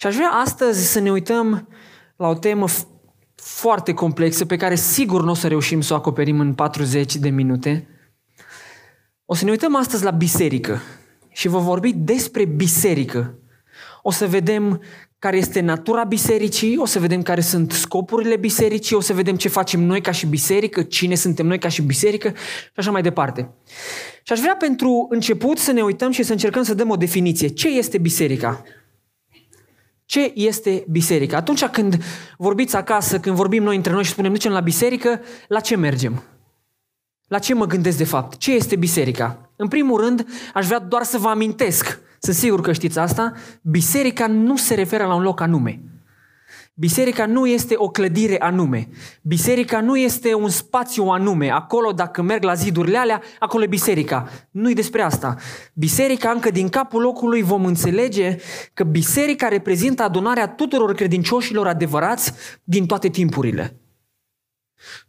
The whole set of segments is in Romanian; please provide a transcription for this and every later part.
Și aș vrea astăzi să ne uităm la o temă foarte complexă pe care sigur nu o să reușim să o acoperim în 40 de minute. O să ne uităm astăzi la biserică și vă vorbi despre biserică. O să vedem care este natura bisericii, o să vedem care sunt scopurile bisericii, o să vedem ce facem noi ca și biserică, cine suntem noi ca și biserică și așa mai departe. Și aș vrea pentru început să ne uităm și să încercăm să dăm o definiție. Ce este biserica? Ce este biserica? Atunci când vorbiți acasă, când vorbim noi între noi și spunem ducem la biserică, la ce mergem? La ce mă gândesc de fapt? Ce este biserica? În primul rând, aș vrea doar să vă amintesc, sunt sigur că știți asta, biserica nu se referă la un loc anume. Biserica nu este o clădire anume. Biserica nu este un spațiu anume. Acolo, dacă merg la zidurile alea, acolo e biserica. Nu-i despre asta. Biserica, încă din capul locului, vom înțelege că biserica reprezintă adunarea tuturor credincioșilor adevărați din toate timpurile.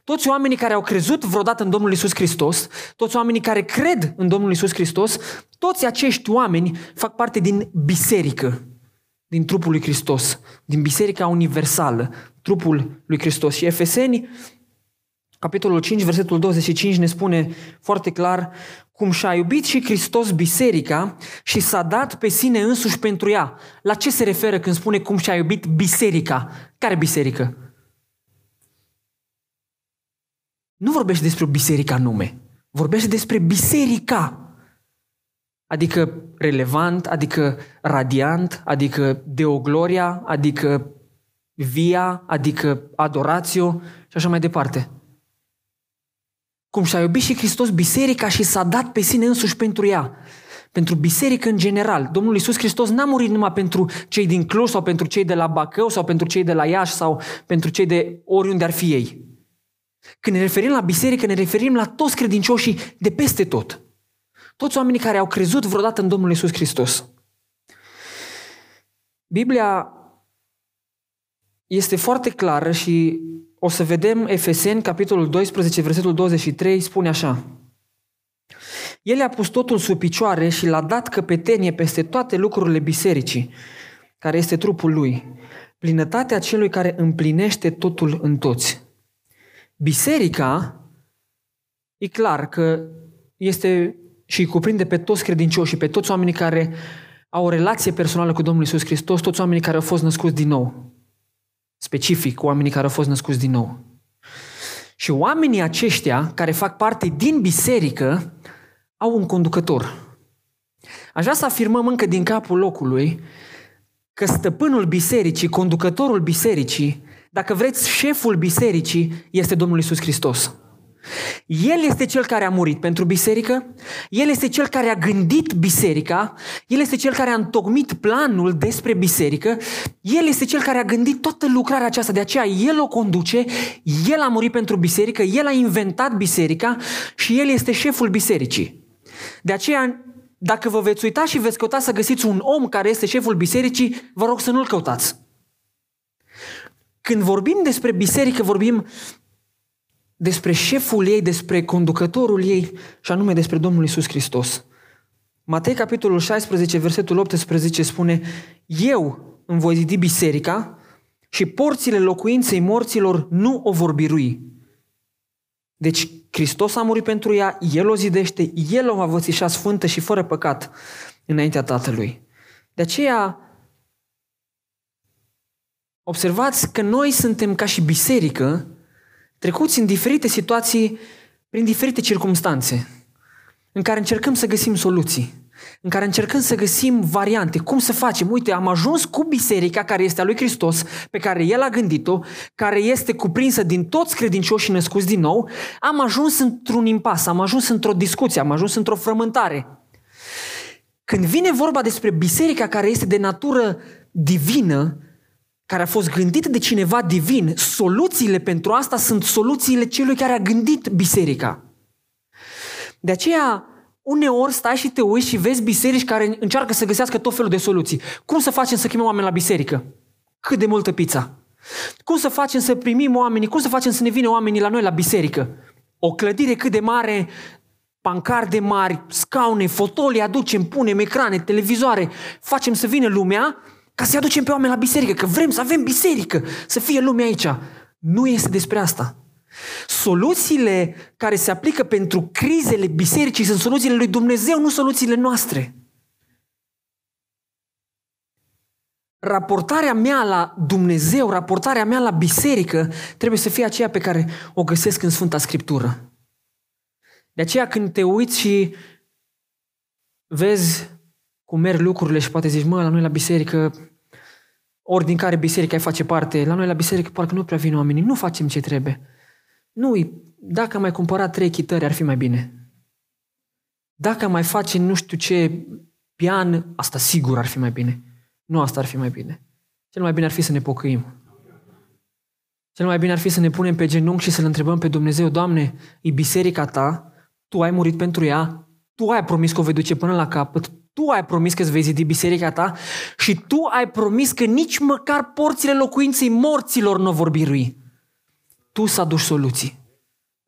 Toți oamenii care au crezut vreodată în Domnul Isus Hristos, toți oamenii care cred în Domnul Isus Hristos, toți acești oameni fac parte din biserică din trupul lui Hristos, din Biserica Universală, trupul lui Hristos. Și Efeseni, capitolul 5, versetul 25 ne spune foarte clar cum și-a iubit și Hristos biserica și s-a dat pe sine însuși pentru ea. La ce se referă când spune cum și-a iubit biserica? Care biserică? Nu vorbește despre o biserică anume. Vorbește despre biserica adică relevant, adică radiant, adică deo gloria, adică via, adică adorațio și așa mai departe. Cum și-a iubit și Hristos biserica și s-a dat pe sine însuși pentru ea. Pentru biserică în general. Domnul Iisus Hristos n-a murit numai pentru cei din Cluj sau pentru cei de la Bacău sau pentru cei de la Iași sau pentru cei de oriunde ar fi ei. Când ne referim la biserică, ne referim la toți credincioșii de peste tot. Toți oamenii care au crezut vreodată în Domnul Isus Hristos. Biblia este foarte clară și o să vedem Efeseni, capitolul 12, versetul 23, spune așa. El a pus totul sub picioare și l-a dat căpetenie peste toate lucrurile bisericii, care este trupul lui, plinătatea celui care împlinește totul în toți. Biserica, e clar că este și îi cuprinde pe toți credincioșii, pe toți oamenii care au o relație personală cu Domnul Isus Hristos, toți oamenii care au fost născuți din nou. Specific, oamenii care au fost născuți din nou. Și oamenii aceștia, care fac parte din biserică, au un conducător. Aș vrea să afirmăm încă din capul locului că stăpânul bisericii, conducătorul bisericii, dacă vreți, șeful bisericii, este Domnul Isus Hristos. El este cel care a murit pentru biserică, El este cel care a gândit biserica, El este cel care a întocmit planul despre biserică, El este cel care a gândit toată lucrarea aceasta, de aceea El o conduce, El a murit pentru biserică, El a inventat biserica și El este șeful bisericii. De aceea, dacă vă veți uita și veți căuta să găsiți un om care este șeful bisericii, vă rog să nu-l căutați. Când vorbim despre biserică, vorbim despre șeful ei, despre conducătorul ei și anume despre Domnul Isus Hristos. Matei, capitolul 16, versetul 18 spune Eu îmi voi zidi biserica și porțile locuinței morților nu o vor birui. Deci Hristos a murit pentru ea, El o zidește, El o va vățișa sfântă și fără păcat înaintea Tatălui. De aceea, observați că noi suntem ca și biserică trecuți în diferite situații, prin diferite circunstanțe, în care încercăm să găsim soluții, în care încercăm să găsim variante, cum să facem. Uite, am ajuns cu biserica care este a lui Hristos, pe care El a gândit-o, care este cuprinsă din toți credincioșii născuți din nou, am ajuns într-un impas, am ajuns într-o discuție, am ajuns într-o frământare. Când vine vorba despre biserica care este de natură divină, care a fost gândită de cineva divin, soluțiile pentru asta sunt soluțiile celui care a gândit biserica. De aceea, uneori stai și te uiți și vezi biserici care încearcă să găsească tot felul de soluții. Cum să facem să chemăm oameni la biserică? Cât de multă pizza? Cum să facem să primim oamenii? Cum să facem să ne vină oamenii la noi la biserică? O clădire cât de mare, pancarde mari, scaune, fotolii, aducem, punem ecrane, televizoare, facem să vină lumea ca să-i aducem pe oameni la biserică, că vrem să avem biserică, să fie lumea aici. Nu este despre asta. Soluțiile care se aplică pentru crizele bisericii sunt soluțiile lui Dumnezeu, nu soluțiile noastre. Raportarea mea la Dumnezeu, raportarea mea la biserică trebuie să fie aceea pe care o găsesc în Sfânta Scriptură. De aceea când te uiți și vezi cum merg lucrurile și poate zici, mă, la noi la biserică, ori din care biserică ai face parte, la noi la biserică parcă nu prea vin oamenii, nu facem ce trebuie. Nu, dacă am mai cumpărat trei chitări, ar fi mai bine. Dacă am mai face nu știu ce pian, asta sigur ar fi mai bine. Nu asta ar fi mai bine. Cel mai bine ar fi să ne pocăim. Cel mai bine ar fi să ne punem pe genunchi și să-L întrebăm pe Dumnezeu, Doamne, e biserica Ta, Tu ai murit pentru ea, Tu ai promis că o vei duce până la capăt, Tu ai promis că îți vei zidi biserica Ta și Tu ai promis că nici măcar porțile locuinței morților nu vor birui. Tu să aduci soluții.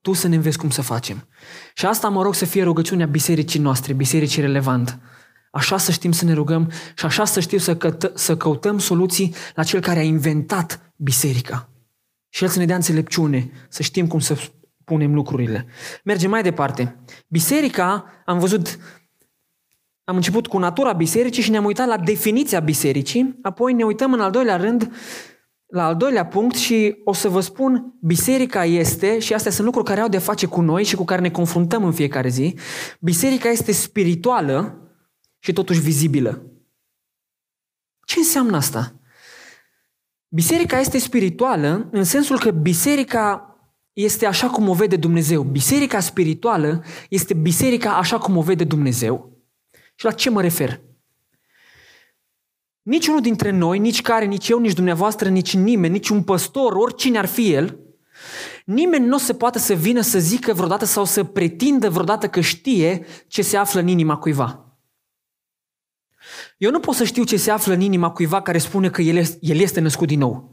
Tu să ne înveți cum să facem. Și asta mă rog să fie rugăciunea bisericii noastre, bisericii relevant. Așa să știm să ne rugăm și așa să știm să, cătă, să căutăm soluții la cel care a inventat biserica. Și el să ne dea înțelepciune, să știm cum să punem lucrurile. Mergem mai departe. Biserica, am văzut, am început cu natura bisericii și ne-am uitat la definiția bisericii, apoi ne uităm în al doilea rând la al doilea punct și o să vă spun, biserica este, și astea sunt lucruri care au de face cu noi și cu care ne confruntăm în fiecare zi, biserica este spirituală și totuși vizibilă. Ce înseamnă asta? Biserica este spirituală în sensul că biserica este așa cum o vede Dumnezeu. Biserica spirituală este biserica așa cum o vede Dumnezeu. Și la ce mă refer? Niciunul dintre noi, nici care, nici eu, nici dumneavoastră, nici nimeni, nici un păstor, oricine ar fi el, nimeni nu se poate să vină să zică vreodată sau să pretindă vreodată că știe ce se află în inima cuiva. Eu nu pot să știu ce se află în inima cuiva care spune că el este, el este născut din nou.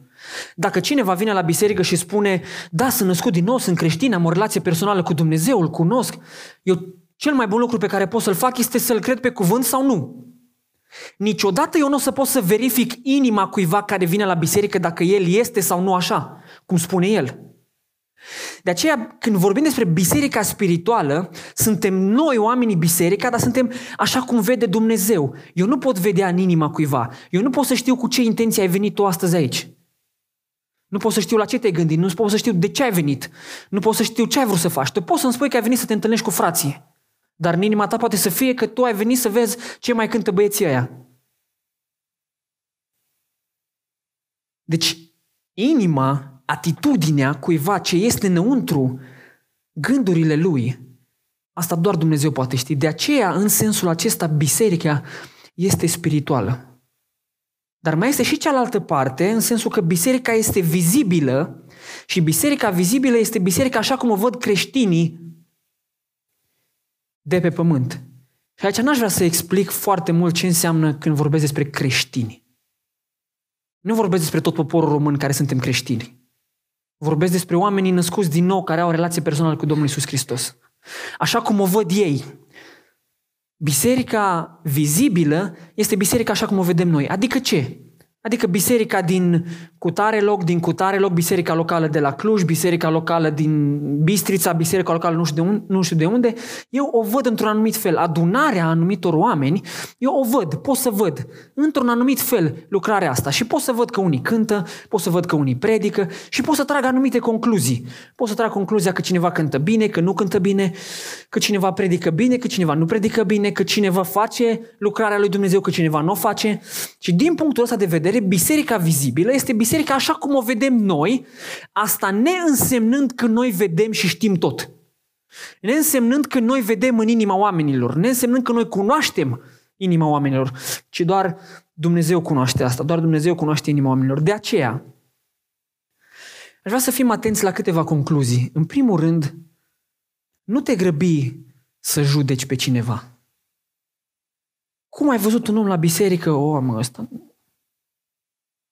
Dacă cineva vine la biserică și spune, da, sunt născut din nou, sunt creștin, am o relație personală cu Dumnezeu, îl cunosc, eu cel mai bun lucru pe care pot să-l fac este să-l cred pe cuvânt sau nu. Niciodată eu nu o să pot să verific inima cuiva care vine la biserică dacă el este sau nu așa, cum spune el. De aceea, când vorbim despre biserica spirituală, suntem noi oamenii biserica, dar suntem așa cum vede Dumnezeu. Eu nu pot vedea în inima cuiva. Eu nu pot să știu cu ce intenție ai venit tu astăzi aici. Nu pot să știu la ce te-ai gândit, nu pot să știu de ce ai venit, nu pot să știu ce ai vrut să faci. Tu poți să-mi spui că ai venit să te întâlnești cu frații. Dar în inima ta poate să fie că tu ai venit să vezi ce mai cântă băieții ăia. Deci, inima, atitudinea cuiva ce este înăuntru, gândurile lui, asta doar Dumnezeu poate ști. De aceea, în sensul acesta, biserica este spirituală. Dar mai este și cealaltă parte, în sensul că biserica este vizibilă și biserica vizibilă este biserica așa cum o văd creștinii de pe pământ. Și aici n-aș vrea să explic foarte mult ce înseamnă când vorbesc despre creștini. Nu vorbesc despre tot poporul român care suntem creștini. Vorbesc despre oamenii născuți din nou care au o relație personală cu Domnul Isus Hristos. Așa cum o văd ei. Biserica vizibilă este biserica așa cum o vedem noi. Adică ce? Adică biserica din cutare loc, din cutare loc, biserica locală de la Cluj, biserica locală din Bistrița, biserica locală nu știu de unde, nu știu de unde eu o văd într-un anumit fel. Adunarea anumitor oameni, eu o văd, pot să văd într-un anumit fel lucrarea asta și pot să văd că unii cântă, pot să văd că unii predică și pot să trag anumite concluzii. Pot să trag concluzia că cineva cântă bine, că nu cântă bine, că cineva predică bine, că cineva nu predică bine, că cineva face lucrarea lui Dumnezeu, că cineva nu o face. Și din punctul ăsta de vedere, vedere, biserica vizibilă este biserica așa cum o vedem noi, asta ne însemnând că noi vedem și știm tot. Ne însemnând că noi vedem în inima oamenilor, ne însemnând că noi cunoaștem inima oamenilor, ci doar Dumnezeu cunoaște asta, doar Dumnezeu cunoaște inima oamenilor. De aceea, aș vrea să fim atenți la câteva concluzii. În primul rând, nu te grăbi să judeci pe cineva. Cum ai văzut un om la biserică? O, mă, ăsta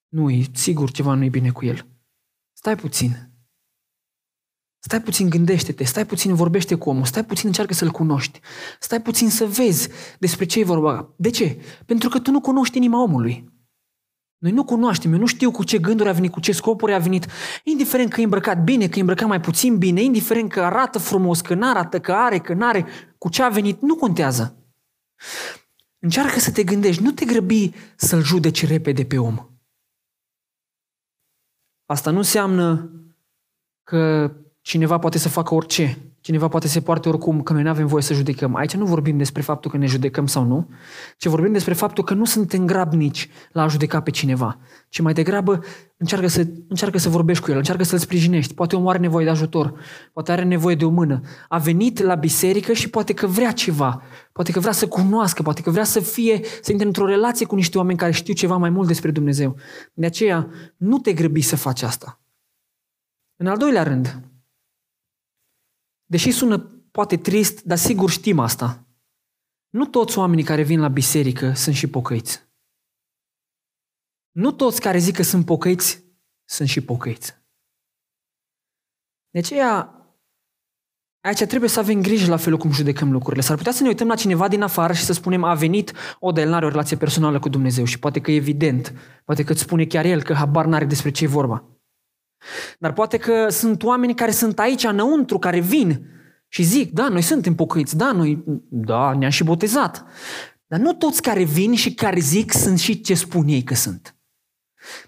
nu, e sigur ceva nu e bine cu el. Stai puțin. Stai puțin, gândește-te, stai puțin, vorbește cu omul, stai puțin, încearcă să-l cunoști. Stai puțin să vezi despre ce e vorba. De ce? Pentru că tu nu cunoști inima omului. Noi nu cunoaștem, eu nu știu cu ce gânduri a venit, cu ce scopuri a venit, indiferent că e îmbrăcat bine, că e îmbrăcat mai puțin bine, indiferent că arată frumos, că nu arată, că are, că nu are, cu ce a venit, nu contează. Încearcă să te gândești, nu te grăbi să-l judeci repede pe om. Asta nu înseamnă că cineva poate să facă orice, cineva poate să se poarte oricum, că noi nu avem voie să judecăm. Aici nu vorbim despre faptul că ne judecăm sau nu, ci vorbim despre faptul că nu suntem grabnici la a judeca pe cineva, ci mai degrabă încearcă să, încearcă să vorbești cu el, încearcă să-l sprijinești. Poate omul are nevoie de ajutor, poate are nevoie de o mână. A venit la biserică și poate că vrea ceva, poate că vrea să cunoască, poate că vrea să fie, să intre într-o relație cu niște oameni care știu ceva mai mult despre Dumnezeu. De aceea, nu te grăbi să faci asta. În al doilea rând, Deși sună poate trist, dar sigur știm asta. Nu toți oamenii care vin la biserică sunt și pocăiți. Nu toți care zic că sunt pocăiți sunt și pocăiți. De aceea, aici trebuie să avem grijă la felul cum judecăm lucrurile. S-ar putea să ne uităm la cineva din afară și să spunem a venit, o, de el n-are o relație personală cu Dumnezeu și poate că e evident, poate că îți spune chiar el că habar n-are despre ce e vorba. Dar poate că sunt oameni care sunt aici înăuntru, care vin și zic, da, noi suntem pocăiți, da, noi, da, ne-am și botezat. Dar nu toți care vin și care zic sunt și ce spun ei că sunt.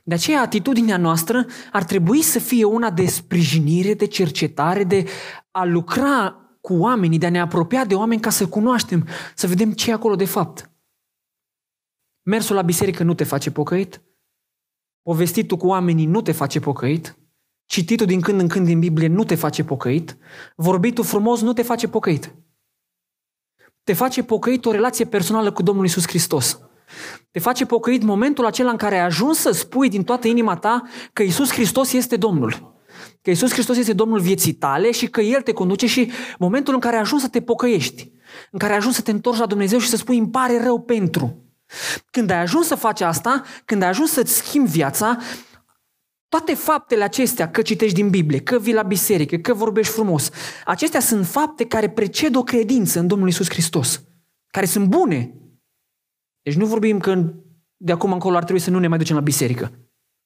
De aceea, atitudinea noastră ar trebui să fie una de sprijinire, de cercetare, de a lucra cu oamenii, de a ne apropia de oameni ca să cunoaștem, să vedem ce e acolo de fapt. Mersul la biserică nu te face pocăit, povestitul cu oamenii nu te face pocăit, Cititul din când în când din Biblie nu te face pocăit, vorbitul frumos nu te face pocăit. Te face pocăit o relație personală cu Domnul Isus Hristos. Te face pocăit momentul acela în care ai ajuns să spui din toată inima ta că Isus Hristos este Domnul. Că Isus Hristos este Domnul vieții tale și că El te conduce și momentul în care ai ajuns să te pocăiești, în care ai ajuns să te întorci la Dumnezeu și să spui îmi pare rău pentru. Când ai ajuns să faci asta, când ai ajuns să-ți schimbi viața, toate faptele acestea, că citești din Biblie, că vii la biserică, că vorbești frumos, acestea sunt fapte care preced o credință în Domnul Isus Hristos, care sunt bune. Deci nu vorbim că de acum încolo ar trebui să nu ne mai ducem la biserică.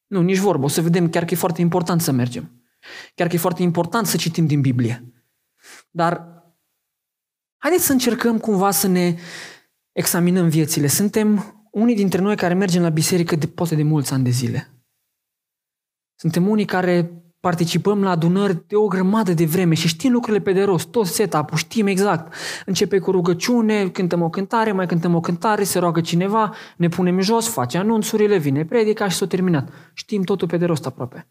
Nu, nici vorbă. O să vedem chiar că e foarte important să mergem. Chiar că e foarte important să citim din Biblie. Dar haideți să încercăm cumva să ne examinăm viețile. Suntem unii dintre noi care mergem la biserică de poate de mulți ani de zile. Suntem unii care participăm la adunări de o grămadă de vreme și știm lucrurile pe de rost, tot setup știm exact. Începe cu rugăciune, cântăm o cântare, mai cântăm o cântare, se roagă cineva, ne punem jos, face anunțurile, vine predica și s-a terminat. Știm totul pe de rost aproape.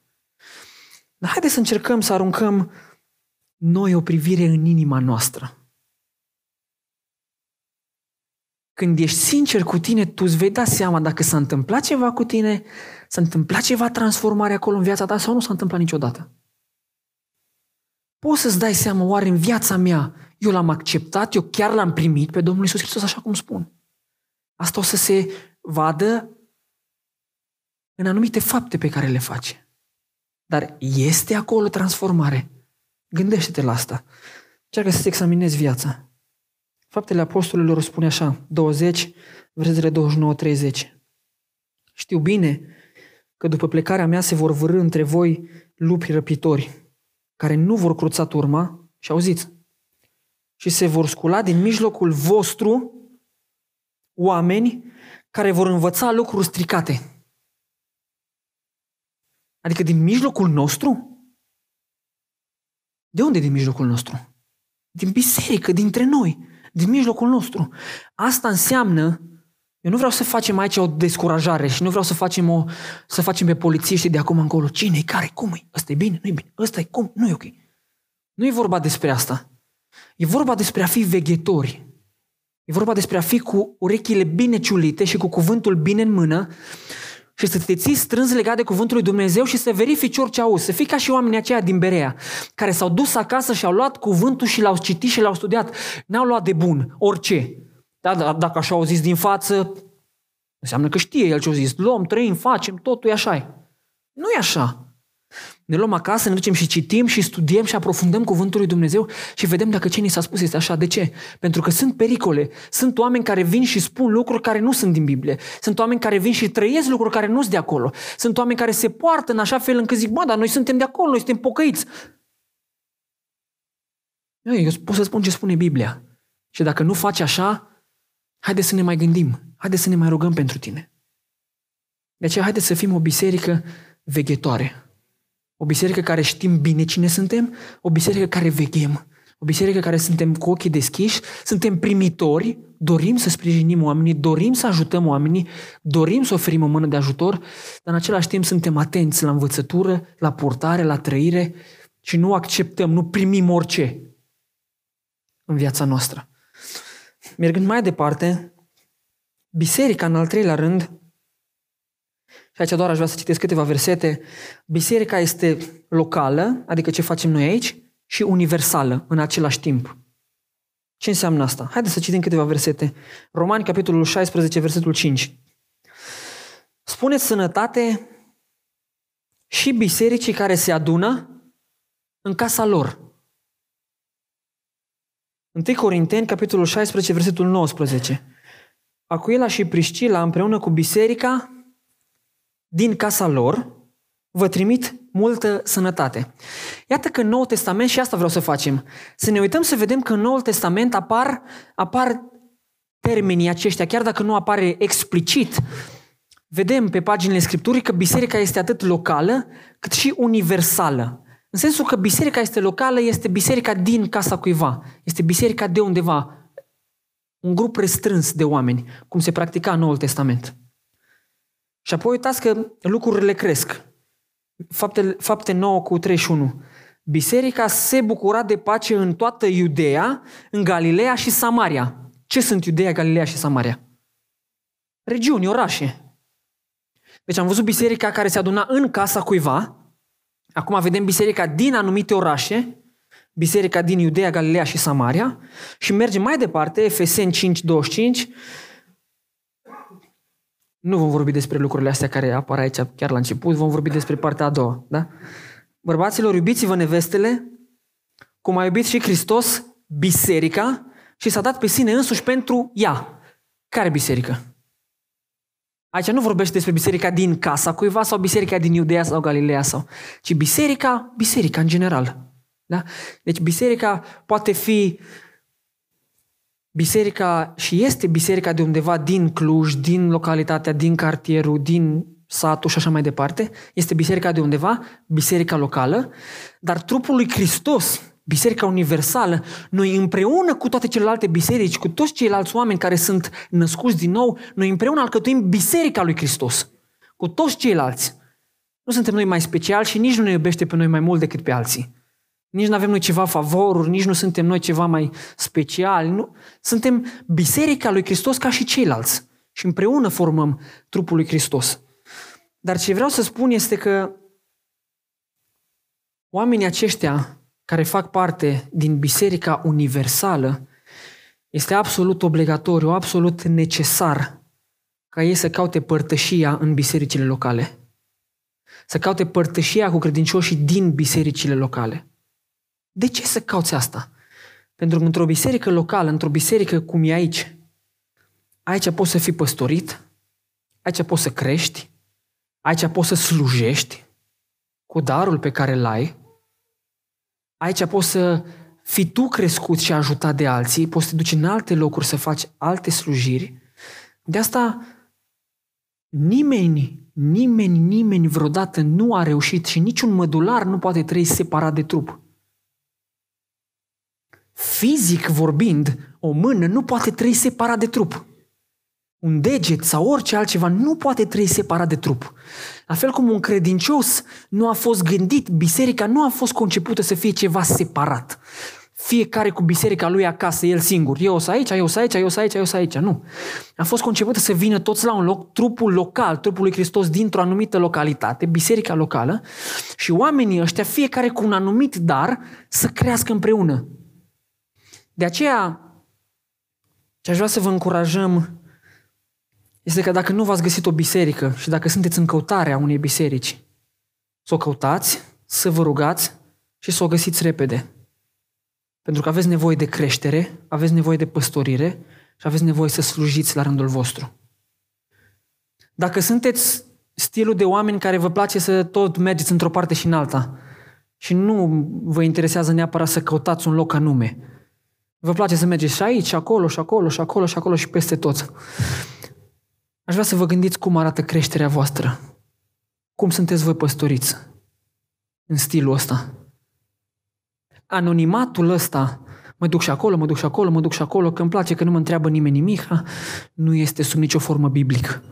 Dar haideți să încercăm să aruncăm noi o privire în inima noastră. Când ești sincer cu tine, tu îți vei da seama dacă s-a întâmplat ceva cu tine, s-a întâmplat ceva transformare acolo în viața ta sau nu s-a întâmplat niciodată. Poți să-ți dai seama, oare în viața mea eu l-am acceptat, eu chiar l-am primit pe Domnul Isus Hristos așa cum spun. Asta o să se vadă în anumite fapte pe care le face. Dar este acolo transformare. Gândește-te la asta. Încearcă să-ți examinezi viața. Faptele Apostolilor spune așa, 20, versetele 29-30. Știu bine că după plecarea mea se vor vârâ între voi lupi răpitori, care nu vor cruța turma, și auziți, și se vor scula din mijlocul vostru oameni care vor învăța lucruri stricate. Adică din mijlocul nostru? De unde din mijlocul nostru? Din biserică, dintre noi din mijlocul nostru. Asta înseamnă, eu nu vreau să facem aici o descurajare și nu vreau să facem, o, să facem pe polițiști de acum încolo. cine care, cum e, ăsta e bine, nu e bine, ăsta e cum, nu e ok. Nu e vorba despre asta. E vorba despre a fi veghetori. E vorba despre a fi cu urechile bine ciulite și cu cuvântul bine în mână și să te ții strâns legat de cuvântul lui Dumnezeu și să verifici orice auzi. Să fii ca și oamenii aceia din Berea, care s-au dus acasă și au luat cuvântul și l-au citit și l-au studiat. N-au luat de bun orice. Da, da, dacă așa au zis din față, înseamnă că știe el ce au zis. Luăm, trăim, facem, totul e așa. Nu e așa. Ne luăm acasă, ne ducem și citim și studiem și aprofundăm cuvântul lui Dumnezeu și vedem dacă ce ni s-a spus este așa. De ce? Pentru că sunt pericole. Sunt oameni care vin și spun lucruri care nu sunt din Biblie. Sunt oameni care vin și trăiesc lucruri care nu sunt de acolo. Sunt oameni care se poartă în așa fel încât zic, bă, dar noi suntem de acolo, noi suntem pocăiți. Eu pot să spun ce spune Biblia. Și dacă nu faci așa, haide să ne mai gândim. Haide să ne mai rugăm pentru tine. De aceea, haide să fim o biserică veghetoare. O biserică care știm bine cine suntem, o biserică care veghem, o biserică care suntem cu ochii deschiși, suntem primitori, dorim să sprijinim oamenii, dorim să ajutăm oamenii, dorim să oferim o mână de ajutor, dar în același timp suntem atenți la învățătură, la purtare, la trăire și nu acceptăm, nu primim orice în viața noastră. Mergând mai departe, biserica, în al treilea rând, și aici doar aș vrea să citesc câteva versete. Biserica este locală, adică ce facem noi aici, și universală în același timp. Ce înseamnă asta? Haideți să citim câteva versete. Romani, capitolul 16, versetul 5. Spuneți sănătate și bisericii care se adună în casa lor. 1 Corinteni, capitolul 16, versetul 19. Acuila și Priscila împreună cu biserica din casa lor, vă trimit multă sănătate. Iată că în Noul Testament, și asta vreau să facem, să ne uităm să vedem că în Noul Testament apar, apar termenii aceștia, chiar dacă nu apare explicit, vedem pe paginile Scripturii că biserica este atât locală cât și universală. În sensul că biserica este locală, este biserica din casa cuiva, este biserica de undeva, un grup restrâns de oameni, cum se practica în Noul Testament. Și apoi uitați că lucrurile cresc. Fapte, fapte 9 cu 31. Biserica se bucura de pace în toată Iudeea, în Galileea și Samaria. Ce sunt Iudeea, Galileea și Samaria? Regiuni, orașe. Deci am văzut biserica care se aduna în casa cuiva. Acum vedem biserica din anumite orașe, biserica din Iudeea, Galileea și Samaria. Și mergem mai departe, Efeseni 5, 25. Nu vom vorbi despre lucrurile astea care apar aici chiar la început, vom vorbi despre partea a doua. Da? Bărbaților, iubiți-vă nevestele, cum a iubit și Hristos biserica și s-a dat pe sine însuși pentru ea. Care biserică? Aici nu vorbește despre biserica din casa cuiva sau biserica din Iudea sau Galileea sau, ci biserica, biserica în general. Da? Deci biserica poate fi biserica și este biserica de undeva din Cluj, din localitatea, din cartierul, din satul și așa mai departe, este biserica de undeva, biserica locală, dar trupul lui Hristos, biserica universală, noi împreună cu toate celelalte biserici, cu toți ceilalți oameni care sunt născuți din nou, noi împreună alcătuim biserica lui Hristos, cu toți ceilalți. Nu suntem noi mai speciali și nici nu ne iubește pe noi mai mult decât pe alții. Nici nu avem noi ceva favoruri, nici nu suntem noi ceva mai speciali. Nu. Suntem biserica lui Hristos ca și ceilalți. Și împreună formăm trupul lui Hristos. Dar ce vreau să spun este că oamenii aceștia care fac parte din biserica universală, este absolut obligatoriu, absolut necesar ca ei să caute părtășia în bisericile locale. Să caute părtășia cu credincioșii din bisericile locale. De ce să cauți asta? Pentru că într-o biserică locală, într-o biserică cum e aici, aici poți să fii păstorit, aici poți să crești, aici poți să slujești cu darul pe care îl ai, aici poți să fii tu crescut și ajutat de alții, poți să te duci în alte locuri să faci alte slujiri. De asta nimeni, nimeni, nimeni vreodată nu a reușit și niciun mădular nu poate trăi separat de trup. Fizic vorbind, o mână nu poate trăi separat de trup. Un deget sau orice altceva nu poate trăi separat de trup. La fel cum un credincios nu a fost gândit, biserica nu a fost concepută să fie ceva separat. Fiecare cu biserica lui acasă, el singur. Eu o aici, eu o aici, eu o aici, eu o aici. Nu. A fost concepută să vină toți la un loc, trupul local, trupul lui Hristos dintr-o anumită localitate, biserica locală, și oamenii ăștia, fiecare cu un anumit dar, să crească împreună. De aceea, ce aș vrea să vă încurajăm este că dacă nu v-ați găsit o biserică și dacă sunteți în căutarea unei biserici, să o căutați, să vă rugați și să o găsiți repede. Pentru că aveți nevoie de creștere, aveți nevoie de păstorire și aveți nevoie să slujiți la rândul vostru. Dacă sunteți stilul de oameni care vă place să tot mergeți într-o parte și în alta și nu vă interesează neapărat să căutați un loc anume, vă place să mergeți și aici, și acolo, și acolo, și acolo, și acolo și peste tot. Aș vrea să vă gândiți cum arată creșterea voastră. Cum sunteți voi păstoriți în stilul ăsta. Anonimatul ăsta, mă duc și acolo, mă duc și acolo, mă duc și acolo, că îmi place că nu mă întreabă nimeni nimic, nu este sub nicio formă biblică.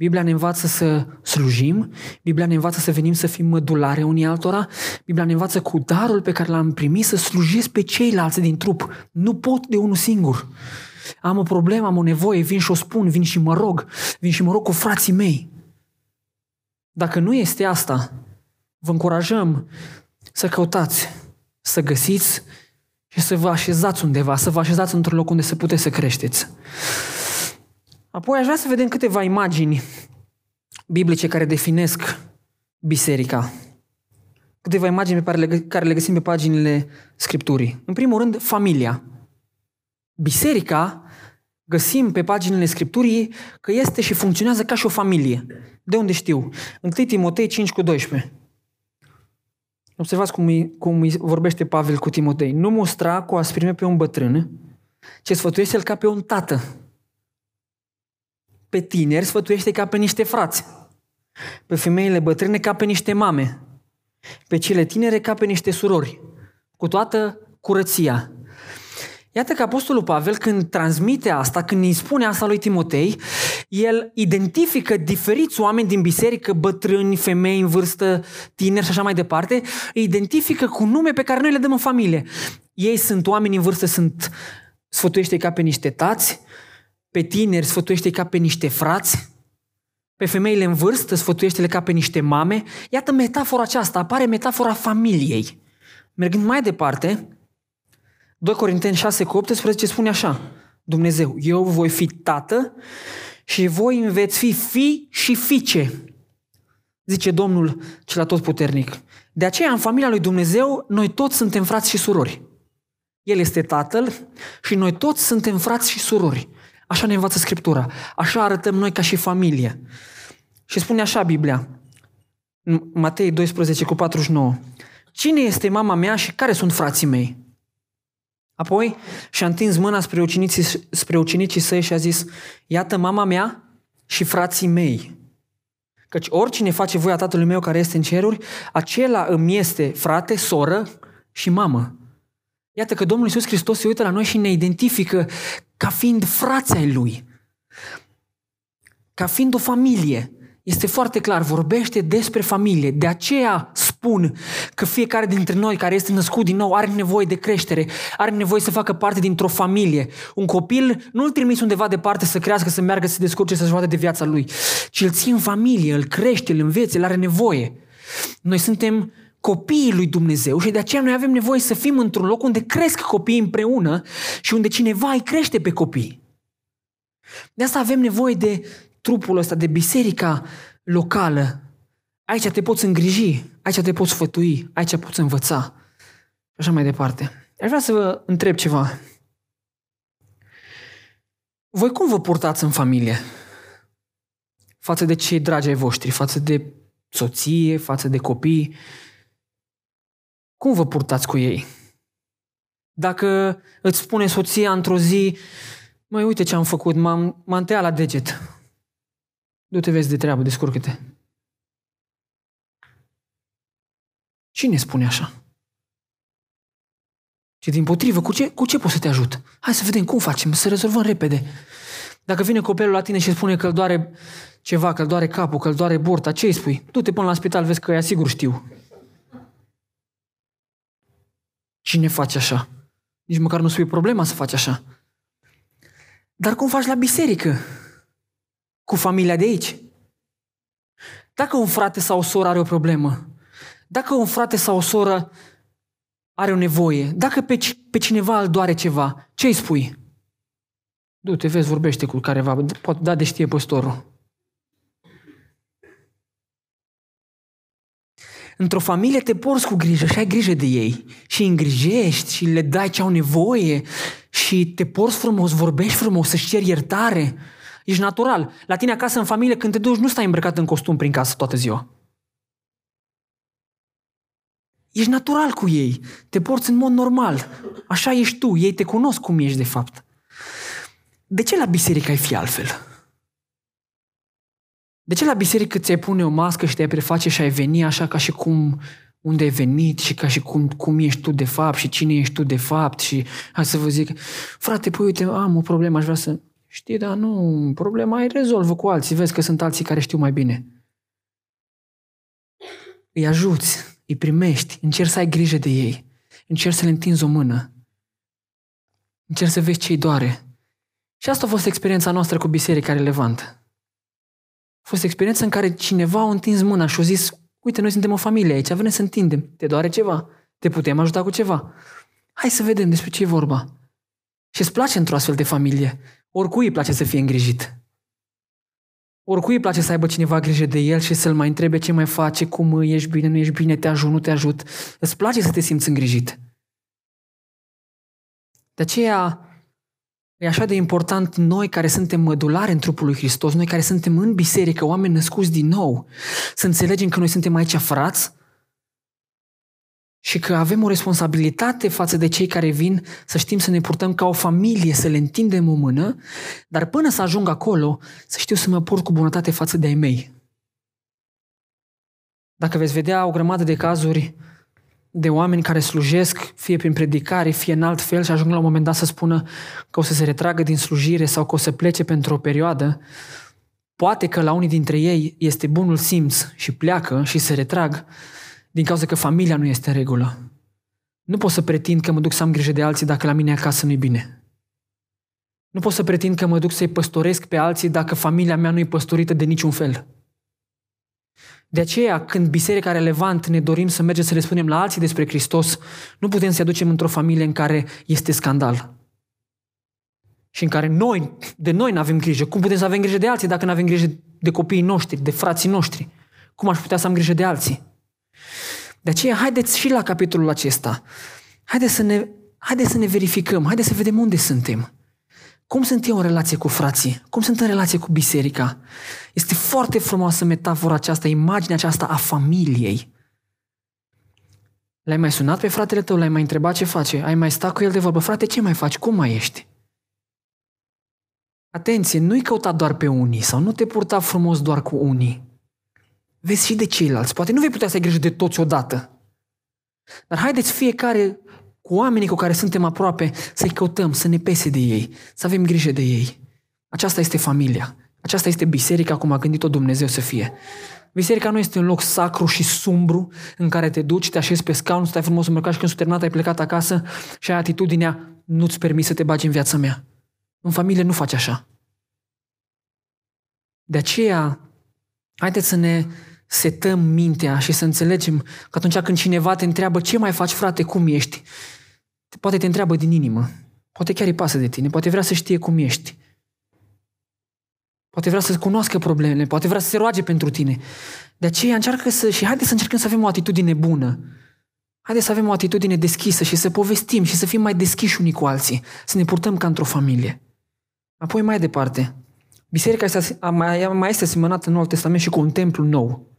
Biblia ne învață să slujim, Biblia ne învață să venim să fim mădulare unii altora, Biblia ne învață cu darul pe care l-am primit să slujesc pe ceilalți din trup. Nu pot de unul singur. Am o problemă, am o nevoie, vin și o spun, vin și mă rog, vin și mă rog cu frații mei. Dacă nu este asta, vă încurajăm să căutați, să găsiți și să vă așezați undeva, să vă așezați într-un loc unde să puteți să creșteți. Apoi aș vrea să vedem câteva imagini biblice care definesc biserica. Câteva imagini pe care le, care le găsim pe paginile Scripturii. În primul rând, familia. Biserica, găsim pe paginile Scripturii că este și funcționează ca și o familie. De unde știu? 1 Timotei 5 cu 12. Observați cum îi, cum îi vorbește Pavel cu Timotei. Nu mustra cu asprime pe un bătrân, ce sfătuiește el ca pe un tată. Pe tineri sfătuiește ca pe niște frați. Pe femeile bătrâne ca pe niște mame. Pe cele tinere ca pe niște surori. Cu toată curăția. Iată că Apostolul Pavel, când transmite asta, când îi spune asta lui Timotei, el identifică diferiți oameni din biserică, bătrâni, femei în vârstă, tineri și așa mai departe, îi identifică cu nume pe care noi le dăm în familie. Ei sunt oameni în vârstă, sunt sfătuiește ca pe niște tați, pe tineri sfătuiește ca pe niște frați, pe femeile în vârstă sfătuiește-le ca pe niște mame. Iată metafora aceasta, apare metafora familiei. Mergând mai departe, 2 Corinteni 6 cu 18 spune așa, Dumnezeu, eu voi fi tată și voi veți fi fi și fiice, zice Domnul cel puternic. De aceea, în familia lui Dumnezeu, noi toți suntem frați și surori. El este tatăl și noi toți suntem frați și surori. Așa ne învață Scriptura. Așa arătăm noi ca și familie. Și spune așa Biblia, Matei 12 cu 49. Cine este mama mea și care sunt frații mei? Apoi și-a întins mâna spre ucenicii, spre ucenicii săi și a zis, iată mama mea și frații mei. Căci oricine face voia tatălui meu care este în ceruri, acela îmi este frate, soră și mamă. Iată că Domnul Iisus Hristos se uită la noi și ne identifică ca fiind frații ai Lui. Ca fiind o familie. Este foarte clar, vorbește despre familie. De aceea spun că fiecare dintre noi care este născut din nou are nevoie de creștere, are nevoie să facă parte dintr-o familie. Un copil nu îl trimiți undeva departe să crească, să meargă, să se descurce, să-și vadă de viața lui, ci îl ții în familie, îl crește, îl înveți, îl are nevoie. Noi suntem copiii lui Dumnezeu și de aceea noi avem nevoie să fim într-un loc unde cresc copiii împreună și unde cineva îi crește pe copii. De asta avem nevoie de trupul ăsta, de biserica locală. Aici te poți îngriji, aici te poți sfătui, aici poți învăța. Și așa mai departe. Aș vrea să vă întreb ceva. Voi cum vă purtați în familie? Față de cei dragi ai voștri, față de soție, față de copii, cum vă purtați cu ei? Dacă îți spune soția într-o zi, mai uite ce am făcut, m-am, m-am tăiat la deget. Du-te vezi de treabă, descurcă-te. Cine spune așa? Și din potrivă, cu ce, cu ce pot să te ajut? Hai să vedem cum facem, să rezolvăm repede. Dacă vine copilul la tine și spune că îl doare ceva, că îl doare capul, că îl doare burta, ce îi spui? Du-te până la spital, vezi că ea sigur știu. Cine face așa? Nici măcar nu spui problema să faci așa. Dar cum faci la biserică? Cu familia de aici? Dacă un frate sau o soră are o problemă, dacă un frate sau o soră are o nevoie, dacă pe, pe cineva îl doare ceva, ce îi spui? Du-te, vezi, vorbește cu careva, poate da de știe păstorul. Într-o familie te porți cu grijă și ai grijă de ei și îi îngrijești și le dai ce au nevoie și te porți frumos, vorbești frumos, să-și ceri iertare. Ești natural. La tine acasă, în familie, când te duci, nu stai îmbrăcat în costum prin casă toată ziua. Ești natural cu ei. Te porți în mod normal. Așa ești tu. Ei te cunosc cum ești de fapt. De ce la biserică ai fi altfel? De ce la biserică ți-ai pune o mască și te-ai preface și ai veni așa ca și cum unde ai venit și ca și cum, cum ești tu de fapt și cine ești tu de fapt și hai să vă zic, frate, păi uite, am o problemă, aș vrea să... Știi, dar nu, problema ai rezolvă cu alții, vezi că sunt alții care știu mai bine. Îi ajuți, îi primești, încerci să ai grijă de ei, încerci să le întinzi o mână, încerci să vezi ce-i doare. Și asta a fost experiența noastră cu biserica relevantă. A fost experiența în care cineva a întins mâna și a zis, uite, noi suntem o familie aici, vrem să întindem, te doare ceva, te putem ajuta cu ceva. Hai să vedem despre ce e vorba. Și îți place într-o astfel de familie. Oricui îi place să fie îngrijit. Oricui îi place să aibă cineva grijă de el și să-l mai întrebe ce mai face, cum ești bine, nu ești bine, te ajut, nu te ajut. Îți place să te simți îngrijit. De aceea e așa de important noi care suntem mădulari în trupul lui Hristos, noi care suntem în biserică, oameni născuți din nou, să înțelegem că noi suntem aici frați și că avem o responsabilitate față de cei care vin să știm să ne purtăm ca o familie, să le întindem o mână, dar până să ajung acolo, să știu să mă port cu bunătate față de ai mei. Dacă veți vedea o grămadă de cazuri de oameni care slujesc, fie prin predicare, fie în alt fel și ajung la un moment dat să spună că o să se retragă din slujire sau că o să plece pentru o perioadă, poate că la unii dintre ei este bunul simț și pleacă și se retrag, din cauza că familia nu este în regulă. Nu pot să pretind că mă duc să am grijă de alții dacă la mine acasă nu-i bine. Nu pot să pretind că mă duc să-i păstoresc pe alții dacă familia mea nu e păstorită de niciun fel. De aceea, când biserica relevant ne dorim să mergem să le spunem la alții despre Hristos, nu putem să-i aducem într-o familie în care este scandal. Și în care noi, de noi nu avem grijă. Cum putem să avem grijă de alții dacă nu avem grijă de copiii noștri, de frații noștri? Cum aș putea să am grijă de alții? De aceea, haideți și la capitolul acesta. Haideți să ne, haideți să ne verificăm, haideți să vedem unde suntem. Cum sunt eu în relație cu frații? Cum sunt în relație cu biserica? Este foarte frumoasă metafora aceasta, imaginea aceasta a familiei. L-ai mai sunat pe fratele tău, l-ai mai întrebat ce face, ai mai stat cu el de vorbă, frate, ce mai faci, cum mai ești? Atenție, nu-i căuta doar pe unii sau nu te purta frumos doar cu unii. Vezi și de ceilalți. Poate nu vei putea să ai grijă de toți odată. Dar haideți fiecare cu oamenii cu care suntem aproape să-i căutăm, să ne pese de ei, să avem grijă de ei. Aceasta este familia. Aceasta este biserica cum a gândit-o Dumnezeu să fie. Biserica nu este un loc sacru și sumbru în care te duci, te așezi pe scaun, stai frumos îmbrăcat și când s-a terminat ai plecat acasă și ai atitudinea nu-ți permis să te bagi în viața mea. În familie nu faci așa. De aceea, haideți să ne setăm mintea și să înțelegem că atunci când cineva te întreabă ce mai faci, frate, cum ești, poate te întreabă din inimă. Poate chiar îi pasă de tine, poate vrea să știe cum ești. Poate vrea să cunoască problemele, poate vrea să se roage pentru tine. De aceea încearcă să, și haide să încercăm să avem o atitudine bună. Haideți să avem o atitudine deschisă și să povestim și să fim mai deschiși unii cu alții, să ne purtăm ca într-o familie. Apoi mai departe, biserica este, mai, mai este asemănată în Noul Testament și cu un templu nou.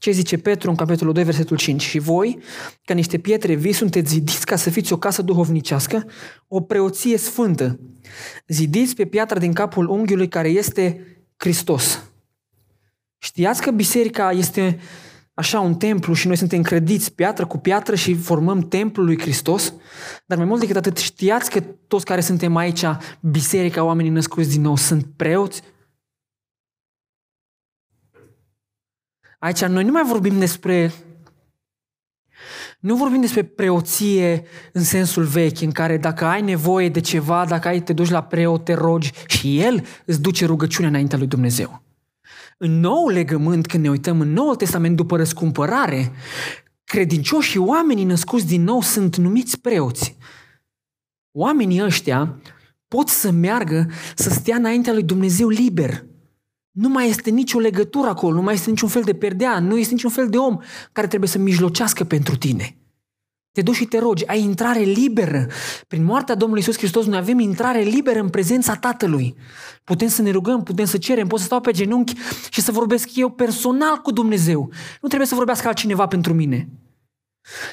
Ce zice Petru în capitolul 2, versetul 5? Și voi, ca niște pietre vii, sunteți zidiți ca să fiți o casă duhovnicească, o preoție sfântă. Zidiți pe piatra din capul unghiului care este Hristos. Știați că biserica este așa un templu și noi suntem crediți piatră cu piatră și formăm templul lui Hristos? Dar mai mult decât atât, știați că toți care suntem aici, biserica, oamenii născuți din nou, sunt preoți? Aici noi nu mai vorbim despre nu vorbim despre preoție în sensul vechi, în care dacă ai nevoie de ceva, dacă ai, te duci la preot, te rogi și el îți duce rugăciunea înaintea lui Dumnezeu. În nou legământ, când ne uităm în Noul Testament după răscumpărare, credincioșii oamenii născuți din nou sunt numiți preoți. Oamenii ăștia pot să meargă să stea înaintea lui Dumnezeu liber. Nu mai este nicio legătură acolo, nu mai este niciun fel de perdea, nu este niciun fel de om care trebuie să mijlocească pentru tine. Te duci și te rogi, ai intrare liberă. Prin moartea Domnului Isus Hristos noi avem intrare liberă în prezența Tatălui. Putem să ne rugăm, putem să cerem, pot să stau pe genunchi și să vorbesc eu personal cu Dumnezeu. Nu trebuie să vorbească altcineva pentru mine.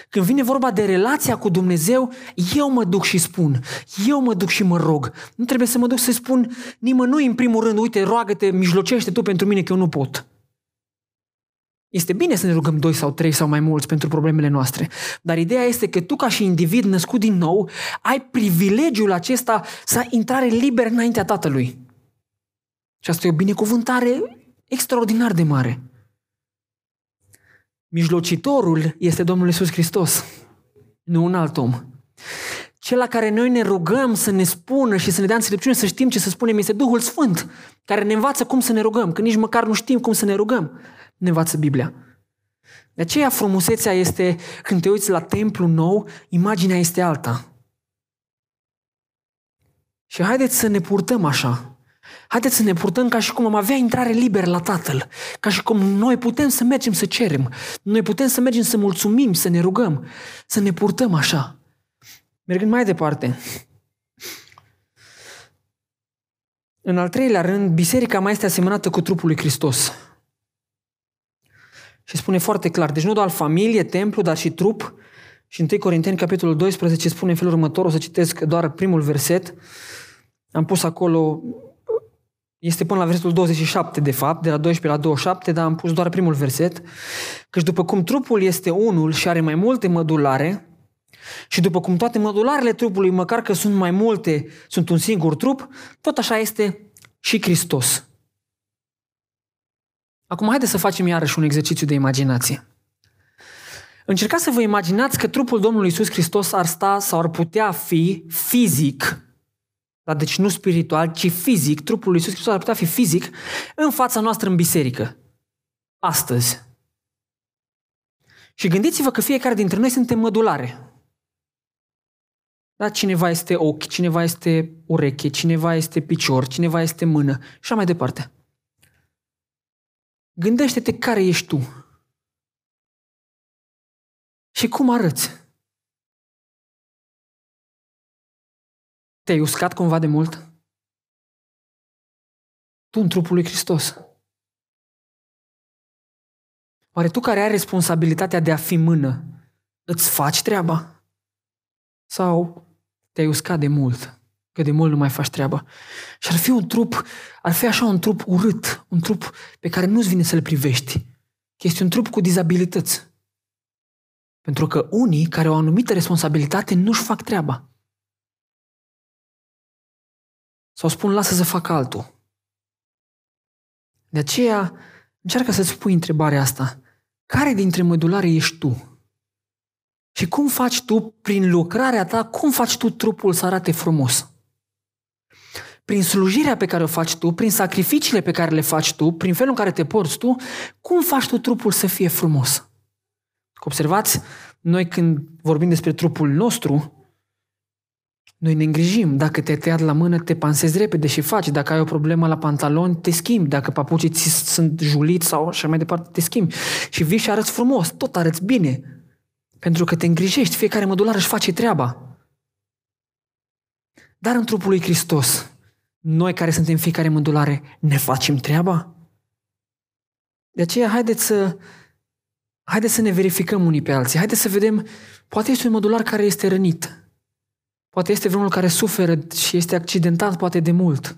Când vine vorba de relația cu Dumnezeu, eu mă duc și spun, eu mă duc și mă rog. Nu trebuie să mă duc să spun nimănui în primul rând, uite, roagă-te, mijlocește tu pentru mine că eu nu pot. Este bine să ne rugăm doi sau trei sau mai mulți pentru problemele noastre, dar ideea este că tu ca și individ născut din nou, ai privilegiul acesta să ai intrare liber înaintea Tatălui. Și asta e o binecuvântare extraordinar de mare. Mijlocitorul este Domnul Isus Hristos, nu un alt om. Cel la care noi ne rugăm să ne spună și să ne dea înțelepciune să știm ce să spunem este Duhul Sfânt, care ne învață cum să ne rugăm, că nici măcar nu știm cum să ne rugăm. Ne învață Biblia. De aceea frumusețea este, când te uiți la templu nou, imaginea este alta. Și haideți să ne purtăm așa. Haideți să ne purtăm ca și cum am avea intrare liberă la Tatăl, ca și cum noi putem să mergem să cerem, noi putem să mergem să mulțumim, să ne rugăm, să ne purtăm așa. Mergând mai departe, în al treilea rând, biserica mai este asemănată cu trupul lui Hristos. Și spune foarte clar, deci nu doar familie, templu, dar și trup. Și în 1 Corinteni, capitolul 12, spune în felul următor, o să citesc doar primul verset. Am pus acolo este până la versetul 27, de fapt, de la 12 la 27, dar am pus doar primul verset. Căci după cum trupul este unul și are mai multe mădulare, și după cum toate mădularele trupului, măcar că sunt mai multe, sunt un singur trup, tot așa este și Hristos. Acum haideți să facem iarăși un exercițiu de imaginație. Încercați să vă imaginați că trupul Domnului Isus Hristos ar sta sau ar putea fi fizic dar deci nu spiritual, ci fizic, trupul lui Iisus Hristos ar putea fi fizic în fața noastră în biserică. Astăzi. Și gândiți-vă că fiecare dintre noi suntem mădulare. Da? Cineva este ochi, cineva este ureche, cineva este picior, cineva este mână și așa mai departe. Gândește-te care ești tu. Și cum arăți. Te-ai uscat cumva de mult? Tu în trupul lui Hristos. Oare tu care ai responsabilitatea de a fi mână, îți faci treaba? Sau te-ai uscat de mult, că de mult nu mai faci treaba? Și ar fi un trup, ar fi așa un trup urât, un trup pe care nu-ți vine să-l privești. Că este un trup cu dizabilități. Pentru că unii care au o anumită responsabilitate nu-și fac treaba. Sau spun, lasă să fac altul. De aceea, încearcă să-ți pui întrebarea asta. Care dintre mădulare ești tu? Și cum faci tu, prin lucrarea ta, cum faci tu trupul să arate frumos? Prin slujirea pe care o faci tu, prin sacrificiile pe care le faci tu, prin felul în care te porți tu, cum faci tu trupul să fie frumos? Observați, noi când vorbim despre trupul nostru, noi ne îngrijim. Dacă te-ai tăiat la mână, te pansezi repede și faci. Dacă ai o problemă la pantaloni, te schimbi. Dacă papucii ți sunt juliți sau așa mai departe, te schimbi. Și vii și arăți frumos, tot arăți bine. Pentru că te îngrijești, fiecare mădular își face treaba. Dar în trupul lui Hristos, noi care suntem fiecare mădulare, ne facem treaba? De aceea, haideți să, haideți să ne verificăm unii pe alții. Haideți să vedem, poate este un modular care este rănit. Poate este vreunul care suferă și este accidentat poate de mult.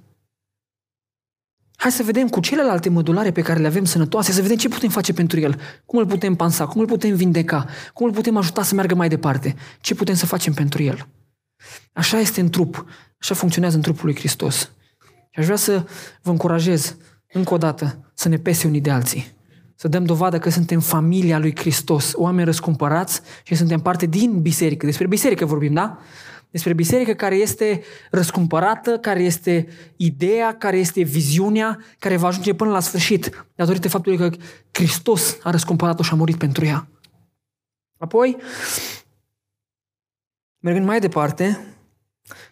Hai să vedem cu celelalte mădulare pe care le avem sănătoase, să vedem ce putem face pentru el, cum îl putem pansa, cum îl putem vindeca, cum îl putem ajuta să meargă mai departe, ce putem să facem pentru el. Așa este în trup, așa funcționează în trupul lui Hristos. Și aș vrea să vă încurajez încă o dată să ne pese unii de alții. Să dăm dovadă că suntem familia lui Hristos, oameni răscumpărați și suntem parte din biserică. Despre biserică vorbim, da? Despre biserică care este răscumpărată, care este ideea, care este viziunea, care va ajunge până la sfârșit, datorită faptului că Hristos a răscumpărat-o și a murit pentru ea. Apoi, mergând mai departe,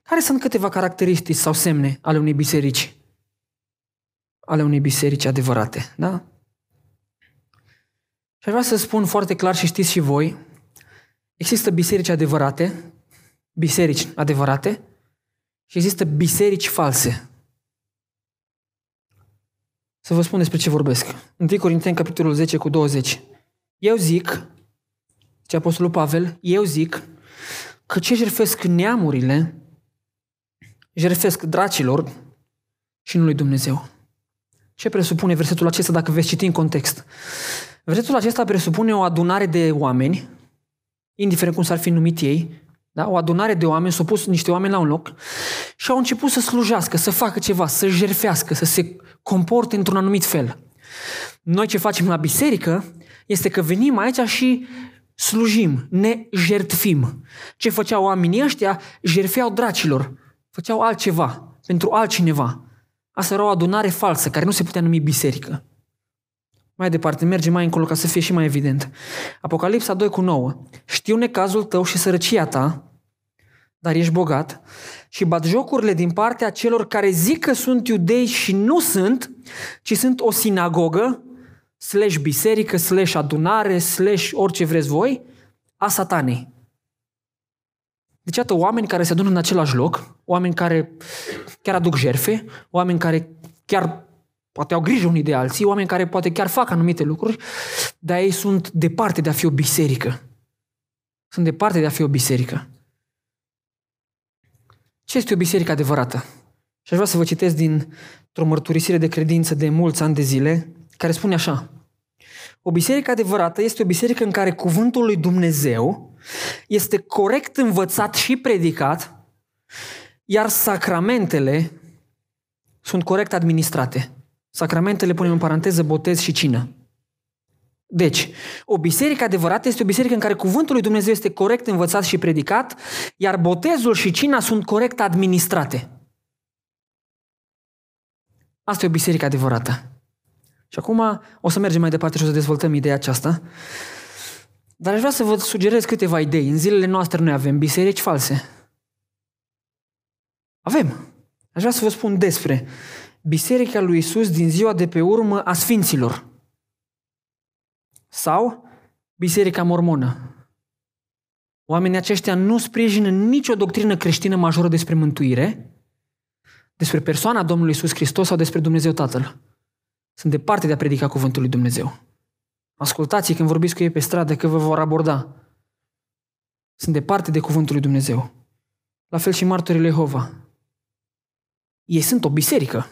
care sunt câteva caracteristici sau semne ale unei biserici? ale unei biserici adevărate. Da? Și aș vrea să spun foarte clar și știți și voi, există biserici adevărate, biserici adevărate și există biserici false. Să vă spun despre ce vorbesc. 1 Corinteni, capitolul 10 cu 20. Eu zic, ce Apostolul Pavel, eu zic că ce jerfesc neamurile, jerfesc dracilor și nu lui Dumnezeu. Ce presupune versetul acesta dacă veți citi în context? Versetul acesta presupune o adunare de oameni, indiferent cum s-ar fi numit ei, da? o adunare de oameni, s-au pus niște oameni la un loc și au început să slujească, să facă ceva, să jerfească, să se comporte într-un anumit fel. Noi ce facem la biserică este că venim aici și slujim, ne jertfim. Ce făceau oamenii ăștia? Jerfeau dracilor, făceau altceva, pentru altcineva. Asta era o adunare falsă, care nu se putea numi biserică. Mai departe, merge mai încolo ca să fie și mai evident. Apocalipsa 2 cu 9. Știu necazul tău și sărăcia ta, dar ești bogat, și bat jocurile din partea celor care zic că sunt iudei și nu sunt, ci sunt o sinagogă, slash biserică, slash adunare, slash orice vreți voi, a satanei. Deci, iată, oameni care se adună în același loc, oameni care chiar aduc jerfe, oameni care chiar poate au grijă unii de alții, oameni care poate chiar fac anumite lucruri, dar ei sunt departe de a fi o biserică. Sunt departe de a fi o biserică. Ce este o biserică adevărată? Și aș vrea să vă citesc dintr-o mărturisire de credință de mulți ani de zile, care spune așa. O biserică adevărată este o biserică în care cuvântul lui Dumnezeu este corect învățat și predicat, iar sacramentele sunt corect administrate. Sacramentele punem în paranteză botez și cină. Deci, o biserică adevărată este o biserică în care cuvântul lui Dumnezeu este corect învățat și predicat, iar botezul și cina sunt corect administrate. Asta e o biserică adevărată. Și acum o să mergem mai departe și o să dezvoltăm ideea aceasta. Dar aș vrea să vă sugerez câteva idei. În zilele noastre noi avem biserici false. Avem. Aș vrea să vă spun despre Biserica lui Isus din ziua de pe urmă a Sfinților. Sau Biserica Mormonă. Oamenii aceștia nu sprijină nicio doctrină creștină majoră despre mântuire, despre persoana Domnului Isus Hristos sau despre Dumnezeu Tatăl. Sunt departe de a predica cuvântul lui Dumnezeu. Ascultați când vorbiți cu ei pe stradă că vă vor aborda. Sunt departe de cuvântul lui Dumnezeu. La fel și martorii Jehova. Ei sunt o biserică.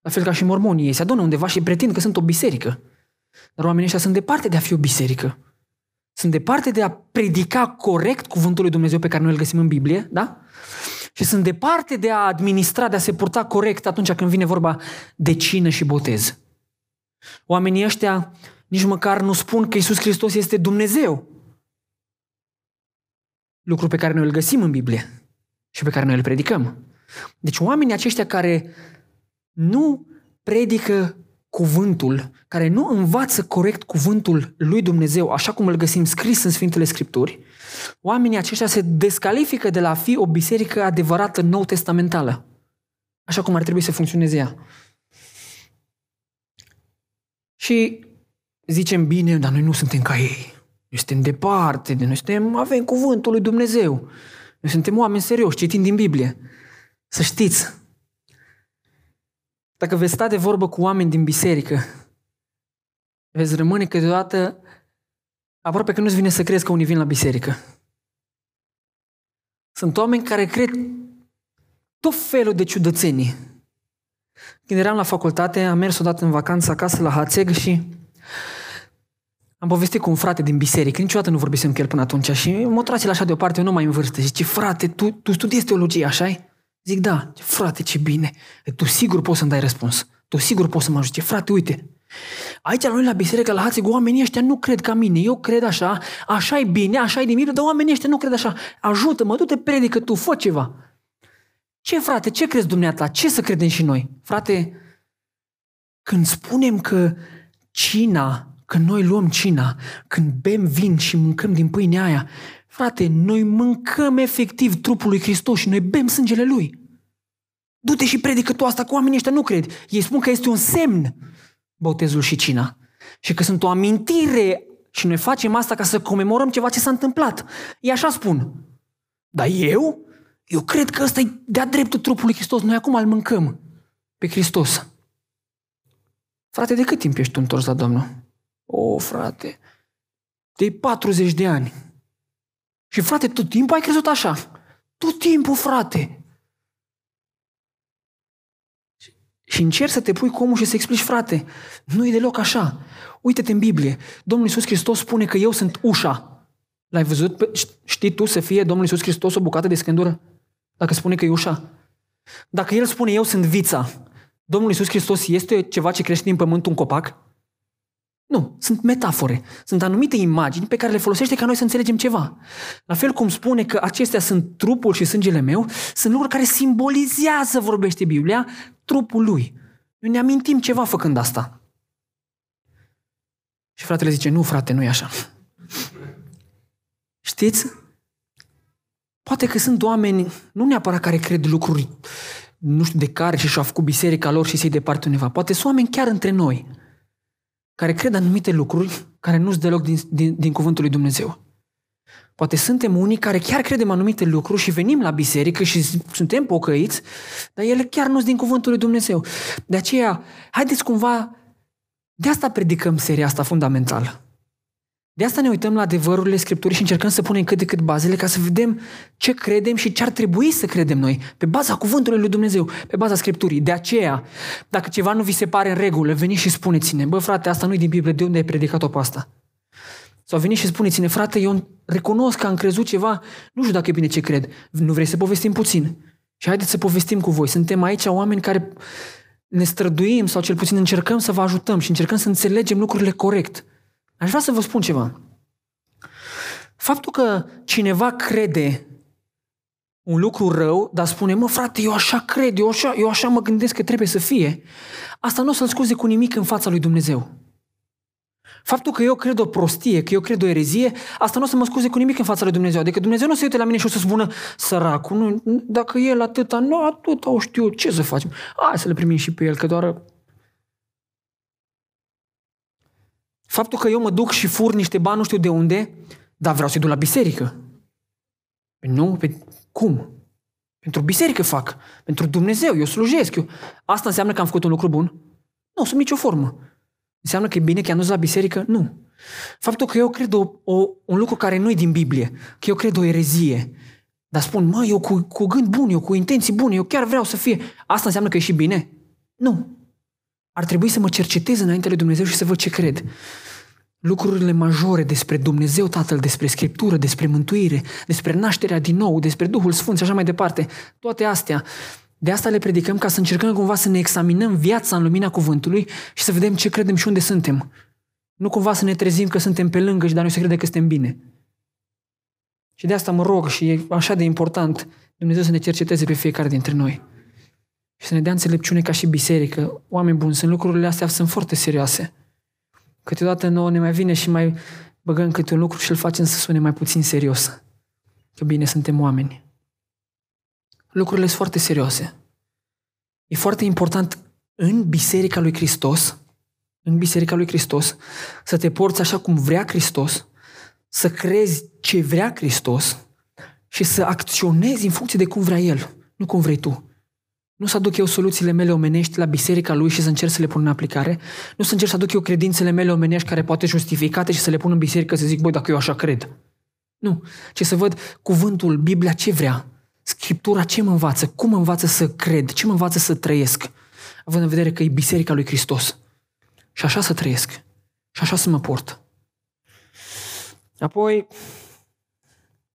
La fel ca și mormonii. Ei se adună undeva și pretind că sunt o biserică. Dar oamenii ăștia sunt departe de a fi o biserică. Sunt departe de a predica corect cuvântul lui Dumnezeu pe care noi îl găsim în Biblie, da? Și sunt departe de a administra, de a se purta corect atunci când vine vorba de cină și botez. Oamenii ăștia nici măcar nu spun că Isus Hristos este Dumnezeu. Lucru pe care noi îl găsim în Biblie și pe care noi îl predicăm. Deci oamenii aceștia care nu predică cuvântul, care nu învață corect cuvântul lui Dumnezeu, așa cum îl găsim scris în Sfintele Scripturi, oamenii aceștia se descalifică de la a fi o biserică adevărată nou testamentală, așa cum ar trebui să funcționeze ea. Și zicem bine, dar noi nu suntem ca ei. Noi suntem departe de noi, suntem, avem cuvântul lui Dumnezeu. Noi suntem oameni serioși, citim din Biblie. Să știți, dacă veți sta de vorbă cu oameni din biserică, veți rămâne câteodată aproape că nu-ți vine să crezi că unii vin la biserică. Sunt oameni care cred tot felul de ciudățenii. Când eram la facultate, am mers odată în vacanță acasă la Hațeg și am povestit cu un frate din biserică, niciodată nu vorbisem cu el până atunci și mă trage la așa deoparte, eu nu mai în vârstă. Zice, frate, tu, tu studiezi teologie, așa -i? Zic, da, frate, ce bine. Tu sigur poți să-mi dai răspuns. Tu sigur poți să mă ajute. Frate, uite, aici la noi la biserică, la Hațeg, oamenii ăștia nu cred ca mine. Eu cred așa, așa e bine, așa e de mine, dar oamenii ăștia nu cred așa. Ajută-mă, du-te, predică tu, fă ceva. Ce, frate, ce crezi dumneata? Ce să credem și noi? Frate, când spunem că cina, când noi luăm cina, când bem vin și mâncăm din pâinea aia, Frate, noi mâncăm efectiv trupul lui Hristos și noi bem sângele Lui. Du-te și predică tu asta, cu oamenii ăștia nu cred. Ei spun că este un semn botezul și cina. Și că sunt o amintire și noi facem asta ca să comemorăm ceva ce s-a întâmplat. Ei așa spun. Dar eu? Eu cred că ăsta e de-a dreptul trupului Hristos. Noi acum îl mâncăm pe Hristos. Frate, de cât timp ești tu întors la Domnul? O, frate, de 40 de ani. Și frate, tot timpul ai crezut așa. Tot timpul, frate. Și încerci să te pui cu omul și să explici, frate, nu e deloc așa. Uite-te în Biblie. Domnul Iisus Hristos spune că eu sunt ușa. L-ai văzut? Știi tu să fie Domnul Iisus Hristos o bucată de scândură? Dacă spune că e ușa. Dacă El spune eu sunt vița, Domnul Iisus Hristos este ceva ce crește din pământ un copac? Nu, sunt metafore. Sunt anumite imagini pe care le folosește ca noi să înțelegem ceva. La fel cum spune că acestea sunt trupul și sângele meu, sunt lucruri care simbolizează, vorbește Biblia, trupul lui. Noi ne amintim ceva făcând asta. Și fratele zice, nu frate, nu e așa. Știți? Poate că sunt oameni, nu neapărat care cred lucruri, nu știu de care și și-au făcut biserica lor și se departe undeva. Poate sunt oameni chiar între noi care cred anumite lucruri care nu sunt deloc din, din, din cuvântul lui Dumnezeu. Poate suntem unii care chiar credem anumite lucruri și venim la biserică și suntem pocăiți, dar ele chiar nu sunt din cuvântul lui Dumnezeu. De aceea, haideți cumva, de asta predicăm seria asta fundamentală. De asta ne uităm la adevărurile Scripturii și încercăm să punem cât de cât bazele ca să vedem ce credem și ce ar trebui să credem noi, pe baza cuvântului lui Dumnezeu, pe baza Scripturii. De aceea, dacă ceva nu vi se pare în regulă, veniți și spuneți-ne, bă frate, asta nu e din Biblie, de unde ai predicat-o pe asta? Sau veniți și spuneți-ne, frate, eu recunosc că am crezut ceva, nu știu dacă e bine ce cred, nu vrei să povestim puțin? Și haideți să povestim cu voi. Suntem aici oameni care ne străduim sau cel puțin încercăm să vă ajutăm și încercăm să înțelegem lucrurile corect. Aș vrea să vă spun ceva. Faptul că cineva crede un lucru rău, dar spune, mă frate, eu așa cred, eu așa, eu așa mă gândesc că trebuie să fie, asta nu o să-l scuze cu nimic în fața lui Dumnezeu. Faptul că eu cred o prostie, că eu cred o erezie, asta nu o să mă scuze cu nimic în fața lui Dumnezeu. Adică Dumnezeu nu se uite la mine și o să spună, săracul, nu, dacă el atâta, nu atâta o știu, ce să facem? Hai să le primim și pe el, că doar Faptul că eu mă duc și fur niște bani nu știu de unde, dar vreau să-i duc la biserică. Păi nu, pe cum? Pentru biserică fac. Pentru Dumnezeu, eu slujesc. Eu... Asta înseamnă că am făcut un lucru bun? Nu, sub nicio formă. Înseamnă că e bine că am dus la biserică? Nu. Faptul că eu cred o, o, un lucru care nu e din Biblie, că eu cred o erezie, dar spun, mă, eu cu, cu gând bun, eu cu intenții bune, eu chiar vreau să fie. Asta înseamnă că e și bine? Nu. Ar trebui să mă cercetez înainte lui Dumnezeu și să văd ce cred. Lucrurile majore despre Dumnezeu Tatăl, despre Scriptură, despre mântuire, despre nașterea din nou, despre Duhul Sfânt și așa mai departe, toate astea, de asta le predicăm ca să încercăm cumva să ne examinăm viața în lumina cuvântului și să vedem ce credem și unde suntem. Nu cumva să ne trezim că suntem pe lângă și dar noi să credem că suntem bine. Și de asta mă rog și e așa de important Dumnezeu să ne cerceteze pe fiecare dintre noi și să ne dea înțelepciune ca și biserică. Oameni buni, sunt lucrurile astea, sunt foarte serioase. Câteodată nouă ne mai vine și mai băgăm câte un lucru și îl facem să sune mai puțin serios. Că bine, suntem oameni. Lucrurile sunt foarte serioase. E foarte important în Biserica lui Hristos, în Biserica lui Hristos, să te porți așa cum vrea Hristos, să crezi ce vrea Hristos și să acționezi în funcție de cum vrea El, nu cum vrei tu. Nu să aduc eu soluțiile mele omenești la biserica lui și să încerc să le pun în aplicare. Nu să încerc să aduc eu credințele mele omenești care poate justificate și să le pun în biserică să zic, băi, dacă eu așa cred. Nu. Ce să văd cuvântul, Biblia ce vrea. Scriptura ce mă învață, cum mă învață să cred, ce mă învață să trăiesc. Având în vedere că e biserica lui Hristos. Și așa să trăiesc. Și așa să mă port. Apoi,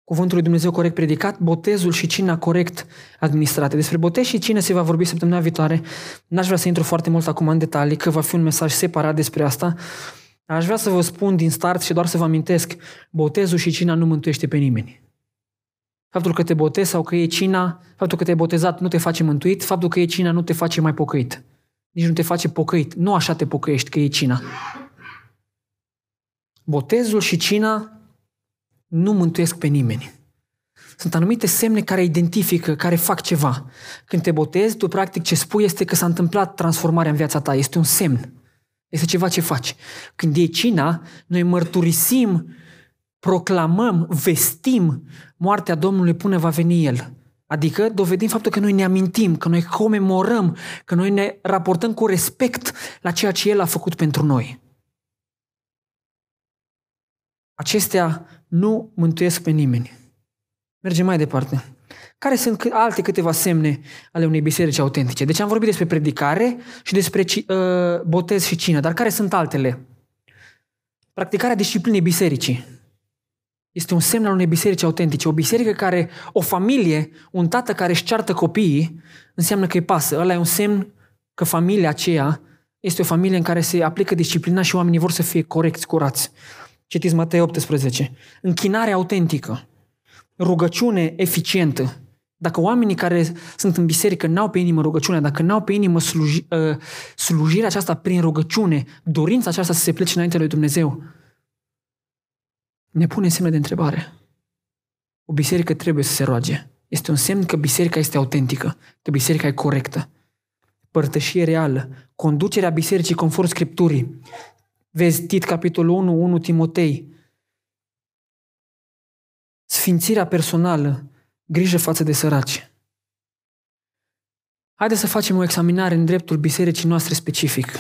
cuvântul lui Dumnezeu corect predicat, botezul și cina corect administrate. Despre botez și cină se va vorbi săptămâna viitoare. N-aș vrea să intru foarte mult acum în detalii, că va fi un mesaj separat despre asta. Aș vrea să vă spun din start și doar să vă amintesc, botezul și cina nu mântuiește pe nimeni. Faptul că te botezi sau că e cina, faptul că te-ai botezat nu te face mântuit, faptul că e cina nu te face mai pocăit. Nici nu te face pocăit. Nu așa te pocăiești că e cina. Botezul și cina nu mântuiesc pe nimeni. Sunt anumite semne care identifică, care fac ceva. Când te botezi, tu practic ce spui este că s-a întâmplat transformarea în viața ta. Este un semn. Este ceva ce faci. Când iei cina, noi mărturisim, proclamăm, vestim moartea Domnului până va veni El. Adică dovedim faptul că noi ne amintim, că noi comemorăm, că noi ne raportăm cu respect la ceea ce El a făcut pentru noi. Acestea nu mântuiesc pe nimeni. Mergem mai departe. Care sunt alte câteva semne ale unei biserici autentice? Deci am vorbit despre predicare și despre uh, botez și cină, dar care sunt altele? Practicarea disciplinei bisericii. Este un semn al unei biserici autentice. O biserică care, o familie, un tată care își ceartă copiii, înseamnă că îi pasă. Ăla e un semn că familia aceea este o familie în care se aplică disciplina și oamenii vor să fie corecți, curați. Citiți Matei 18. Închinare autentică. Rugăciune eficientă. Dacă oamenii care sunt în biserică n-au pe inimă rugăciunea, dacă n-au pe inimă sluji, uh, slujirea aceasta prin rugăciune, dorința aceasta să se plece înainte lui Dumnezeu, ne pune semne de întrebare. O biserică trebuie să se roage. Este un semn că biserica este autentică, că biserica e corectă. Părtășie reală, conducerea bisericii conform Scripturii. Vezi Tit, capitolul 1, 1 Timotei. Sfințirea personală, grijă față de săraci. Haideți să facem o examinare în dreptul bisericii noastre specific.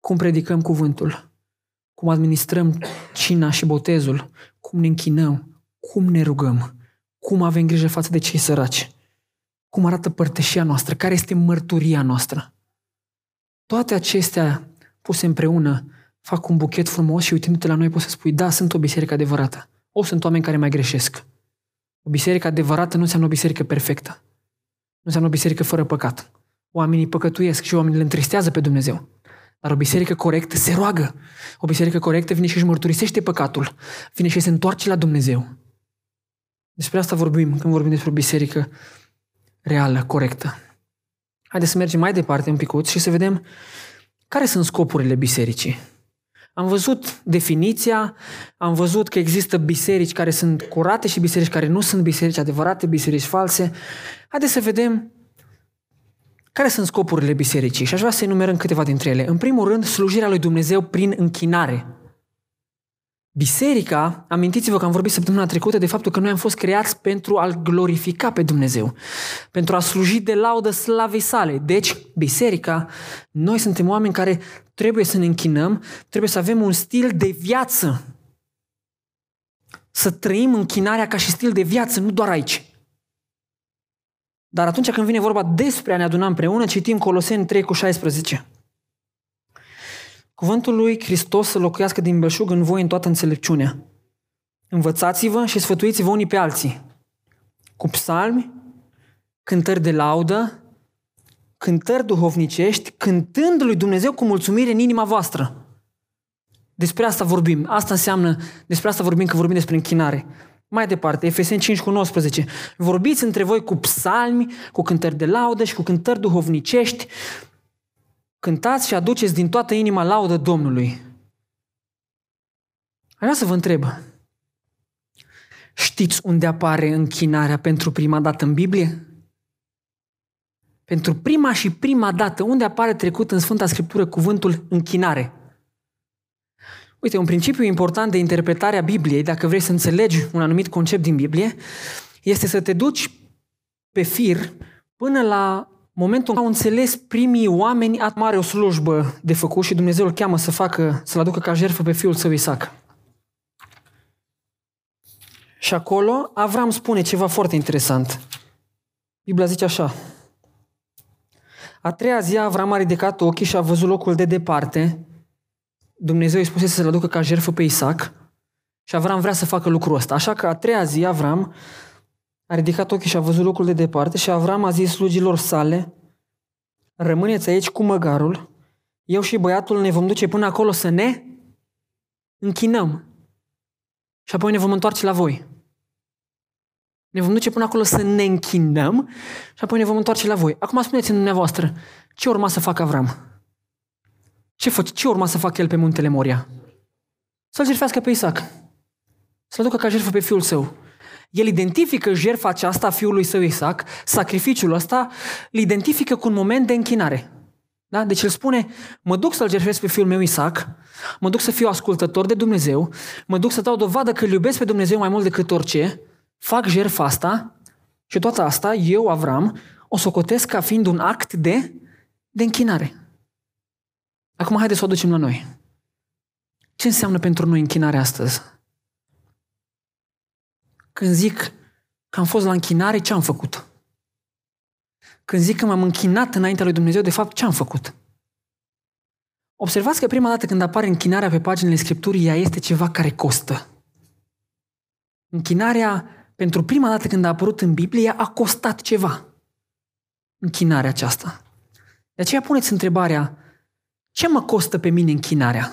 Cum predicăm cuvântul? cum administrăm cina și botezul, cum ne închinăm, cum ne rugăm, cum avem grijă față de cei săraci, cum arată părtășia noastră, care este mărturia noastră. Toate acestea puse împreună fac un buchet frumos și uitându-te la noi poți să spui, da, sunt o biserică adevărată. O, sunt oameni care mai greșesc. O biserică adevărată nu înseamnă o biserică perfectă. Nu înseamnă o biserică fără păcat. Oamenii păcătuiesc și oamenii îl întristează pe Dumnezeu. Dar o biserică corectă se roagă. O biserică corectă vine și își mărturisește păcatul. Vine și se întoarce la Dumnezeu. Despre asta vorbim când vorbim despre o biserică reală, corectă. Haideți să mergem mai departe un picuț și să vedem care sunt scopurile bisericii. Am văzut definiția, am văzut că există biserici care sunt curate și biserici care nu sunt biserici adevărate, biserici false. Haideți să vedem care sunt scopurile bisericii? Și aș vrea să enumerăm câteva dintre ele. În primul rând, slujirea lui Dumnezeu prin închinare. Biserica, amintiți-vă că am vorbit săptămâna trecută de faptul că noi am fost creați pentru a-L glorifica pe Dumnezeu, pentru a sluji de laudă slavei sale. Deci, biserica, noi suntem oameni care trebuie să ne închinăm, trebuie să avem un stil de viață. Să trăim închinarea ca și stil de viață, nu doar aici. Dar atunci când vine vorba despre a ne aduna împreună, citim Coloseni 3 cu 16. Cuvântul lui Hristos să locuiască din belșug în voi în toată înțelepciunea. Învățați-vă și sfătuiți-vă unii pe alții. Cu psalmi, cântări de laudă, cântări duhovnicești, cântând lui Dumnezeu cu mulțumire în inima voastră. Despre asta vorbim. Asta înseamnă, despre asta vorbim că vorbim despre închinare. Mai departe, Efeseni 5 cu 19. Vorbiți între voi cu psalmi, cu cântări de laudă și cu cântări duhovnicești. Cântați și aduceți din toată inima laudă Domnului. Aș vrea să vă întreb. Știți unde apare închinarea pentru prima dată în Biblie? Pentru prima și prima dată, unde apare trecut în Sfânta Scriptură cuvântul închinare? Uite, un principiu important de interpretare a Bibliei, dacă vrei să înțelegi un anumit concept din Biblie, este să te duci pe fir până la momentul în care au înțeles primii oameni a mare o slujbă de făcut și Dumnezeu îl cheamă să facă, să-l aducă ca jertfă pe fiul său Isaac. Și acolo Avram spune ceva foarte interesant. Biblia zice așa. A treia zi Avram a ridicat ochii și a văzut locul de departe Dumnezeu îi spusese să-l aducă ca jertfă pe Isaac și Avram vrea să facă lucrul ăsta. Așa că a treia zi Avram a ridicat ochii și a văzut locul de departe și Avram a zis slugilor sale, rămâneți aici cu măgarul, eu și băiatul ne vom duce până acolo să ne închinăm și apoi ne vom întoarce la voi. Ne vom duce până acolo să ne închinăm și apoi ne vom întoarce la voi. Acum spuneți-mi dumneavoastră, ce urma să facă Avram? Ce, fă, ce urma să facă el pe muntele Moria? Să-l jertfească pe Isaac. Să-l ducă ca jertfă pe fiul său. El identifică jertfa aceasta a fiului său Isaac, sacrificiul ăsta, îl identifică cu un moment de închinare. Da? Deci el spune, mă duc să-l jertfesc pe fiul meu Isaac, mă duc să fiu ascultător de Dumnezeu, mă duc să dau dovadă că îl iubesc pe Dumnezeu mai mult decât orice, fac jertfa asta și toată asta, eu, Avram, o socotesc ca fiind un act de, de închinare. Acum haideți să o ducem la noi. Ce înseamnă pentru noi închinare astăzi? Când zic că am fost la închinare, ce am făcut? Când zic că m-am închinat înaintea lui Dumnezeu, de fapt, ce am făcut? Observați că prima dată când apare închinarea pe paginile Scripturii, ea este ceva care costă. Închinarea, pentru prima dată când a apărut în Biblie, a costat ceva. Închinarea aceasta. De aceea puneți întrebarea, ce mă costă pe mine închinarea?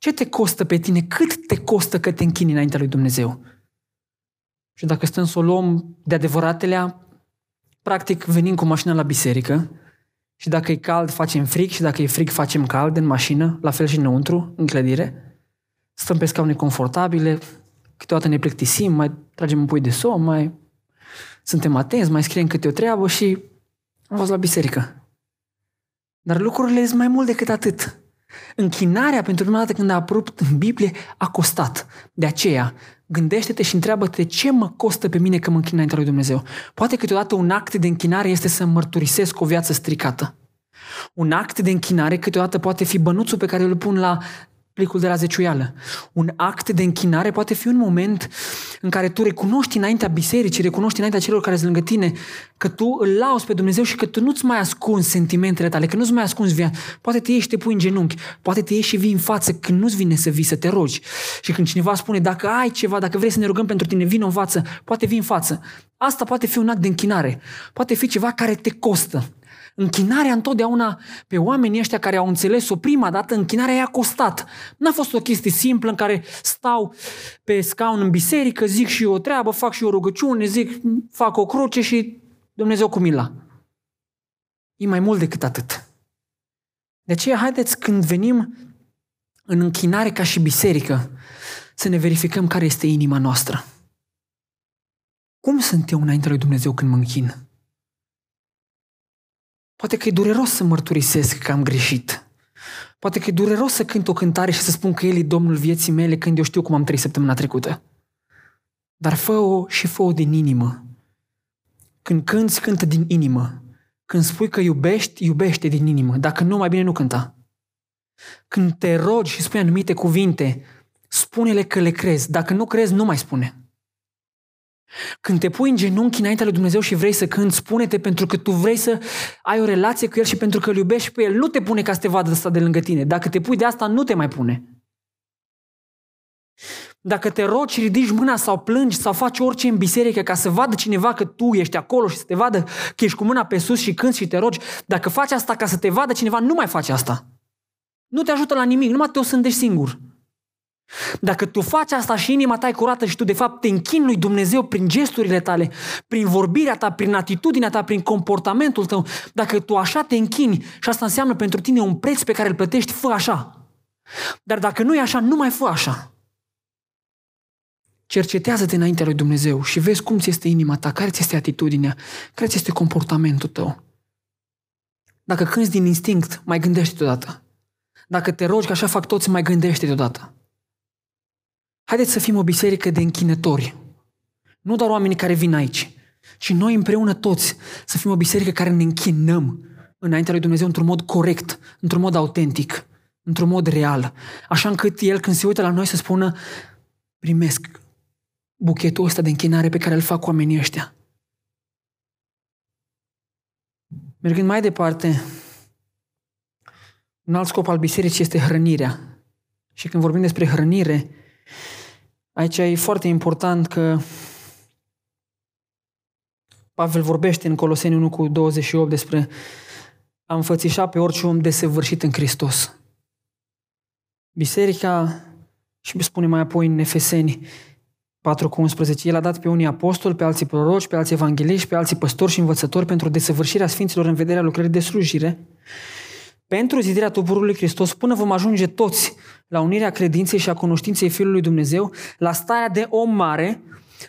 Ce te costă pe tine? Cât te costă că te închini înaintea lui Dumnezeu? Și dacă stăm să o luăm de adevăratelea, practic venim cu mașina la biserică și dacă e cald facem frig și dacă e frig facem cald în mașină, la fel și înăuntru, în clădire. Stăm pe scaune confortabile, câteodată ne plictisim, mai tragem un pui de somn, mai suntem atenți, mai scriem câte o treabă și am fost la biserică. Dar lucrurile sunt mai mult decât atât. Închinarea pentru prima dată când a apărut în Biblie a costat. De aceea, gândește-te și întreabă-te ce mă costă pe mine că mă închin înaintea lui Dumnezeu. Poate câteodată un act de închinare este să mărturisesc o viață stricată. Un act de închinare câteodată poate fi bănuțul pe care îl pun la plicul de la zeciuială. Un act de închinare poate fi un moment în care tu recunoști înaintea bisericii, recunoști înaintea celor care sunt lângă tine că tu îl lauzi pe Dumnezeu și că tu nu-ți mai ascunzi sentimentele tale, că nu-ți mai ascunzi viața. Poate te ieși și te pui în genunchi, poate te ieși și vii în față când nu-ți vine să vii, să te rogi. Și când cineva spune, dacă ai ceva, dacă vrei să ne rugăm pentru tine, vin în față, poate vii în față. Asta poate fi un act de închinare. Poate fi ceva care te costă. Închinarea întotdeauna pe oamenii ăștia care au înțeles-o prima dată, închinarea i-a costat. N-a fost o chestie simplă în care stau pe scaun în biserică, zic și eu o treabă, fac și eu o rugăciune, zic, fac o cruce și Dumnezeu cu mila. E mai mult decât atât. De aceea, haideți când venim în închinare ca și biserică, să ne verificăm care este inima noastră. Cum sunt eu înaintea lui Dumnezeu când mă închin? Poate că e dureros să mărturisesc că am greșit. Poate că e dureros să cânt o cântare și să spun că El e Domnul vieții mele când eu știu cum am trăit săptămâna trecută. Dar fă-o și fă-o din inimă. Când cânți, cântă din inimă. Când spui că iubești, iubește din inimă. Dacă nu, mai bine nu cânta. Când te rogi și spui anumite cuvinte, spune-le că le crezi. Dacă nu crezi, nu mai spune. Când te pui în genunchi înaintea lui Dumnezeu și vrei să cânti, spune-te pentru că tu vrei să ai o relație cu El și pentru că îl iubești pe El. Nu te pune ca să te vadă asta de lângă tine. Dacă te pui de asta, nu te mai pune. Dacă te rogi și ridici mâna sau plângi sau faci orice în biserică ca să vadă cineva că tu ești acolo și să te vadă că ești cu mâna pe sus și cânti și te rogi, dacă faci asta ca să te vadă cineva, nu mai faci asta. Nu te ajută la nimic, numai te o sândești singur. Dacă tu faci asta și inima ta e curată și tu de fapt te închini lui Dumnezeu prin gesturile tale, prin vorbirea ta, prin atitudinea ta, prin comportamentul tău, dacă tu așa te închini și asta înseamnă pentru tine un preț pe care îl plătești, fă așa. Dar dacă nu e așa, nu mai fă așa. Cercetează-te înaintea lui Dumnezeu și vezi cum ți este inima ta, care ți este atitudinea, care ți este comportamentul tău. Dacă cânți din instinct, mai gândește deodată. Dacă te rogi, că așa fac toți, mai gândește deodată. Haideți să fim o biserică de închinători. Nu doar oamenii care vin aici, ci noi împreună toți să fim o biserică care ne închinăm înaintea lui Dumnezeu într-un mod corect, într-un mod autentic, într-un mod real. Așa încât El când se uită la noi să spună primesc buchetul ăsta de închinare pe care îl fac oamenii ăștia. Mergând mai departe, un alt scop al bisericii este hrănirea. Și când vorbim despre hrănire, Aici e foarte important că Pavel vorbește în Coloseni 1 cu 28 despre a înfățișa pe orice om desăvârșit în Hristos. Biserica, și spune mai apoi în Efeseni 4 cu 11, El a dat pe unii apostoli, pe alții proroci, pe alții evangeliști, pe alții păstori și învățători pentru desăvârșirea Sfinților în vederea lucrării de slujire, pentru zidirea trupului Hristos până vom ajunge toți la unirea credinței și a cunoștinței Fiului Dumnezeu, la starea de om mare,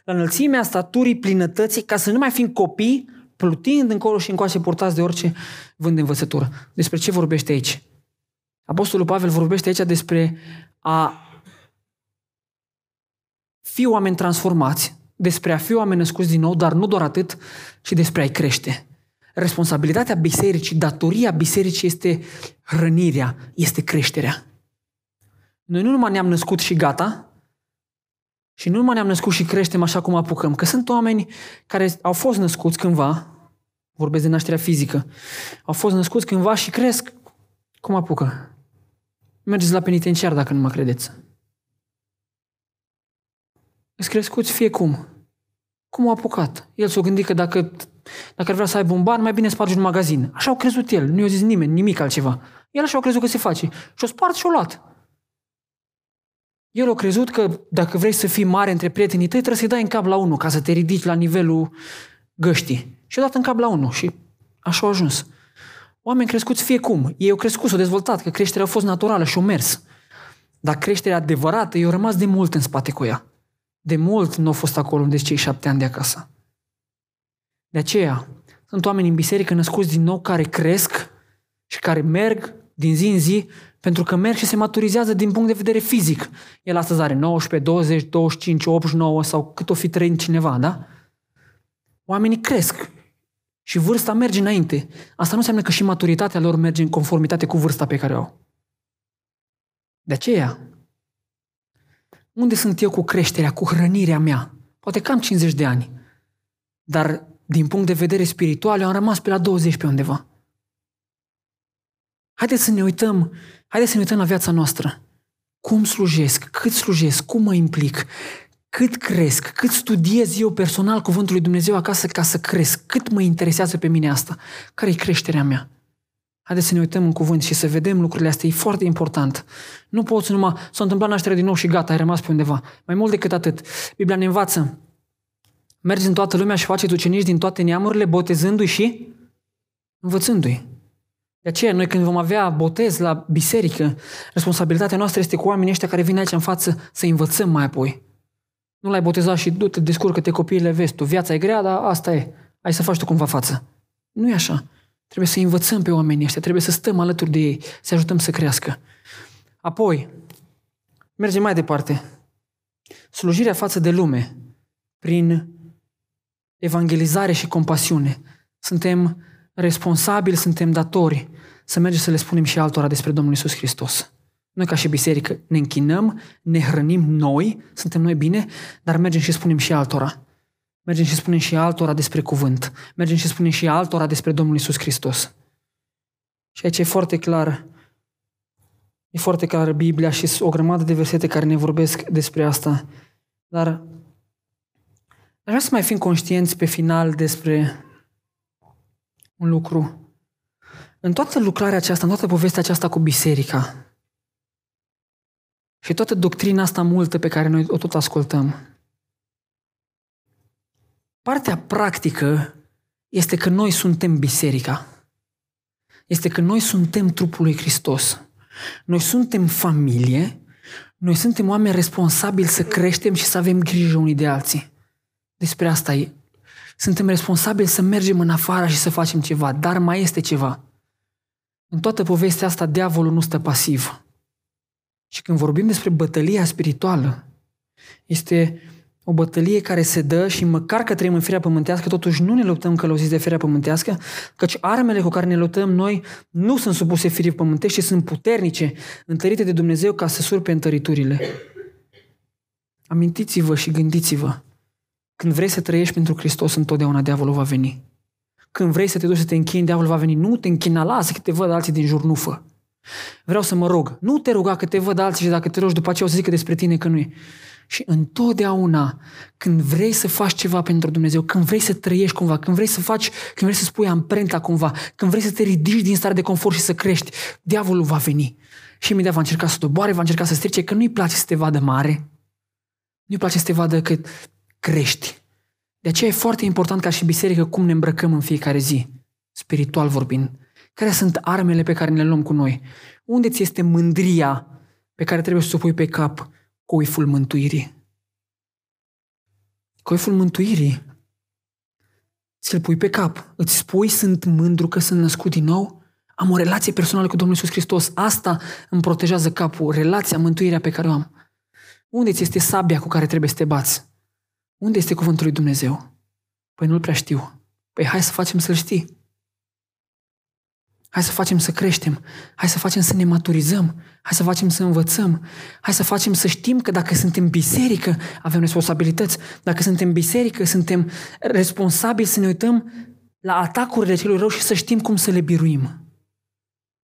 la înălțimea staturii plinătății, ca să nu mai fim copii, plutind încolo și încoace purtați de orice vânt de învățătură. Despre ce vorbește aici? Apostolul Pavel vorbește aici despre a fi oameni transformați, despre a fi oameni născuți din nou, dar nu doar atât, ci despre a-i crește. Responsabilitatea bisericii, datoria bisericii este hrănirea, este creșterea. Noi nu numai ne-am născut și gata, și nu numai ne-am născut și creștem așa cum apucăm, că sunt oameni care au fost născuți cândva, vorbesc de nașterea fizică, au fost născuți cândva și cresc cum apucă. Mergeți la penitenciar dacă nu mă credeți. Îți crescuți fie cum. Cum a apucat? El s-a gândit că dacă, dacă ar vrea să aibă un ban, mai bine sparge un magazin. Așa au crezut el, nu i-a zis nimeni, nimic altceva. El așa a crezut că se face. Și-o spart și-o luat. El a crezut că dacă vrei să fii mare între prietenii tăi, trebuie să-i dai în cap la unul ca să te ridici la nivelul găștii. Și a dat în cap la unul și așa a ajuns. Oameni crescuți fie cum. Ei au crescut, s-au dezvoltat, că creșterea a fost naturală și au mers. Dar creșterea adevărată, ei au rămas de mult în spate cu ea. De mult nu au fost acolo unde cei șapte ani de acasă. De aceea, sunt oameni în biserică născuți din nou care cresc și care merg din zi în zi pentru că merg și se maturizează din punct de vedere fizic. El astăzi are 19, 20, 25, 89 sau cât o fi trăind cineva, da? Oamenii cresc și vârsta merge înainte. Asta nu înseamnă că și maturitatea lor merge în conformitate cu vârsta pe care o au. De aceea, unde sunt eu cu creșterea, cu hrănirea mea? Poate cam 50 de ani. Dar din punct de vedere spiritual, eu am rămas pe la 20 pe undeva. Haideți să ne uităm, haideți să ne uităm la viața noastră. Cum slujesc, cât slujesc, cum mă implic, cât cresc, cât studiez eu personal cuvântul lui Dumnezeu acasă ca să cresc, cât mă interesează pe mine asta, care e creșterea mea. Haideți să ne uităm în cuvânt și să vedem lucrurile astea. E foarte important. Nu poți numai să întâmplat nașterea din nou și gata, ai rămas pe undeva. Mai mult decât atât. Biblia ne învață. Mergi în toată lumea și faceți ucenici din toate neamurile, botezându-i și învățându-i. De aceea, noi când vom avea botez la biserică, responsabilitatea noastră este cu oamenii ăștia care vin aici în față să învățăm mai apoi. Nu l-ai botezat și du-te, descurcă-te copiile, vezi tu. Viața e grea, dar asta e. Ai să faci tu cumva față. Nu e așa. Trebuie să învățăm pe oamenii ăștia, trebuie să stăm alături de ei, să ajutăm să crească. Apoi, mergem mai departe. Slujirea față de lume, prin evangelizare și compasiune. Suntem responsabili, suntem datori să mergem să le spunem și altora despre Domnul Isus Hristos. Noi ca și biserică ne închinăm, ne hrănim noi, suntem noi bine, dar mergem și spunem și altora. Mergem și spunem și altora despre cuvânt. Mergem și spunem și altora despre Domnul Isus Hristos. Și aici e foarte clar, e foarte clar Biblia și o grămadă de versete care ne vorbesc despre asta. Dar aș vrea să mai fim conștienți pe final despre un lucru. În toată lucrarea aceasta, în toată povestea aceasta cu biserica și toată doctrina asta multă pe care noi o tot ascultăm, Partea practică este că noi suntem biserica. Este că noi suntem trupul lui Hristos. Noi suntem familie, noi suntem oameni responsabili să creștem și să avem grijă unii de alții. Despre asta e. Suntem responsabili să mergem în afară și să facem ceva, dar mai este ceva. În toată povestea asta, diavolul nu stă pasiv. Și când vorbim despre bătălia spirituală, este o bătălie care se dă și măcar că trăim în firea pământească, totuși nu ne luptăm călăuziți de firea pământească, căci armele cu care ne luptăm noi nu sunt supuse firii pământești, ci sunt puternice, întărite de Dumnezeu ca să surpe întăriturile. Amintiți-vă și gândiți-vă. Când vrei să trăiești pentru Hristos, întotdeauna diavolul va veni. Când vrei să te duci să te închini, diavolul va veni. Nu te închina, lasă că te văd alții din jur, nu fă. Vreau să mă rog. Nu te ruga că te văd alții și dacă te rogi după aceea o să zică despre tine că nu e. Și întotdeauna, când vrei să faci ceva pentru Dumnezeu, când vrei să trăiești cumva, când vrei să faci, când vrei să spui amprenta cumva, când vrei să te ridici din stare de confort și să crești, diavolul va veni. Și imediat va încerca să doboare, va încerca să strice, că nu-i place să te vadă mare, nu-i place să te vadă că crești. De aceea e foarte important ca și biserică cum ne îmbrăcăm în fiecare zi, spiritual vorbind. Care sunt armele pe care ne le luăm cu noi? Unde ți este mândria pe care trebuie să o pui pe cap coiful mântuirii? Coiful mântуirii ți-l pui pe cap. Îți spui, sunt mândru că sunt născut din nou? Am o relație personală cu Domnul Iisus Hristos. Asta îmi protejează capul, relația, mântuirea pe care o am. Unde ți este sabia cu care trebuie să te bați? Unde este cuvântul lui Dumnezeu? Păi nu-l prea știu. Păi hai să facem să-l știi. Hai să facem să creștem. Hai să facem să ne maturizăm. Hai să facem să învățăm. Hai să facem să știm că dacă suntem biserică, avem responsabilități. Dacă suntem biserică, suntem responsabili să ne uităm la atacurile celui rău și să știm cum să le biruim.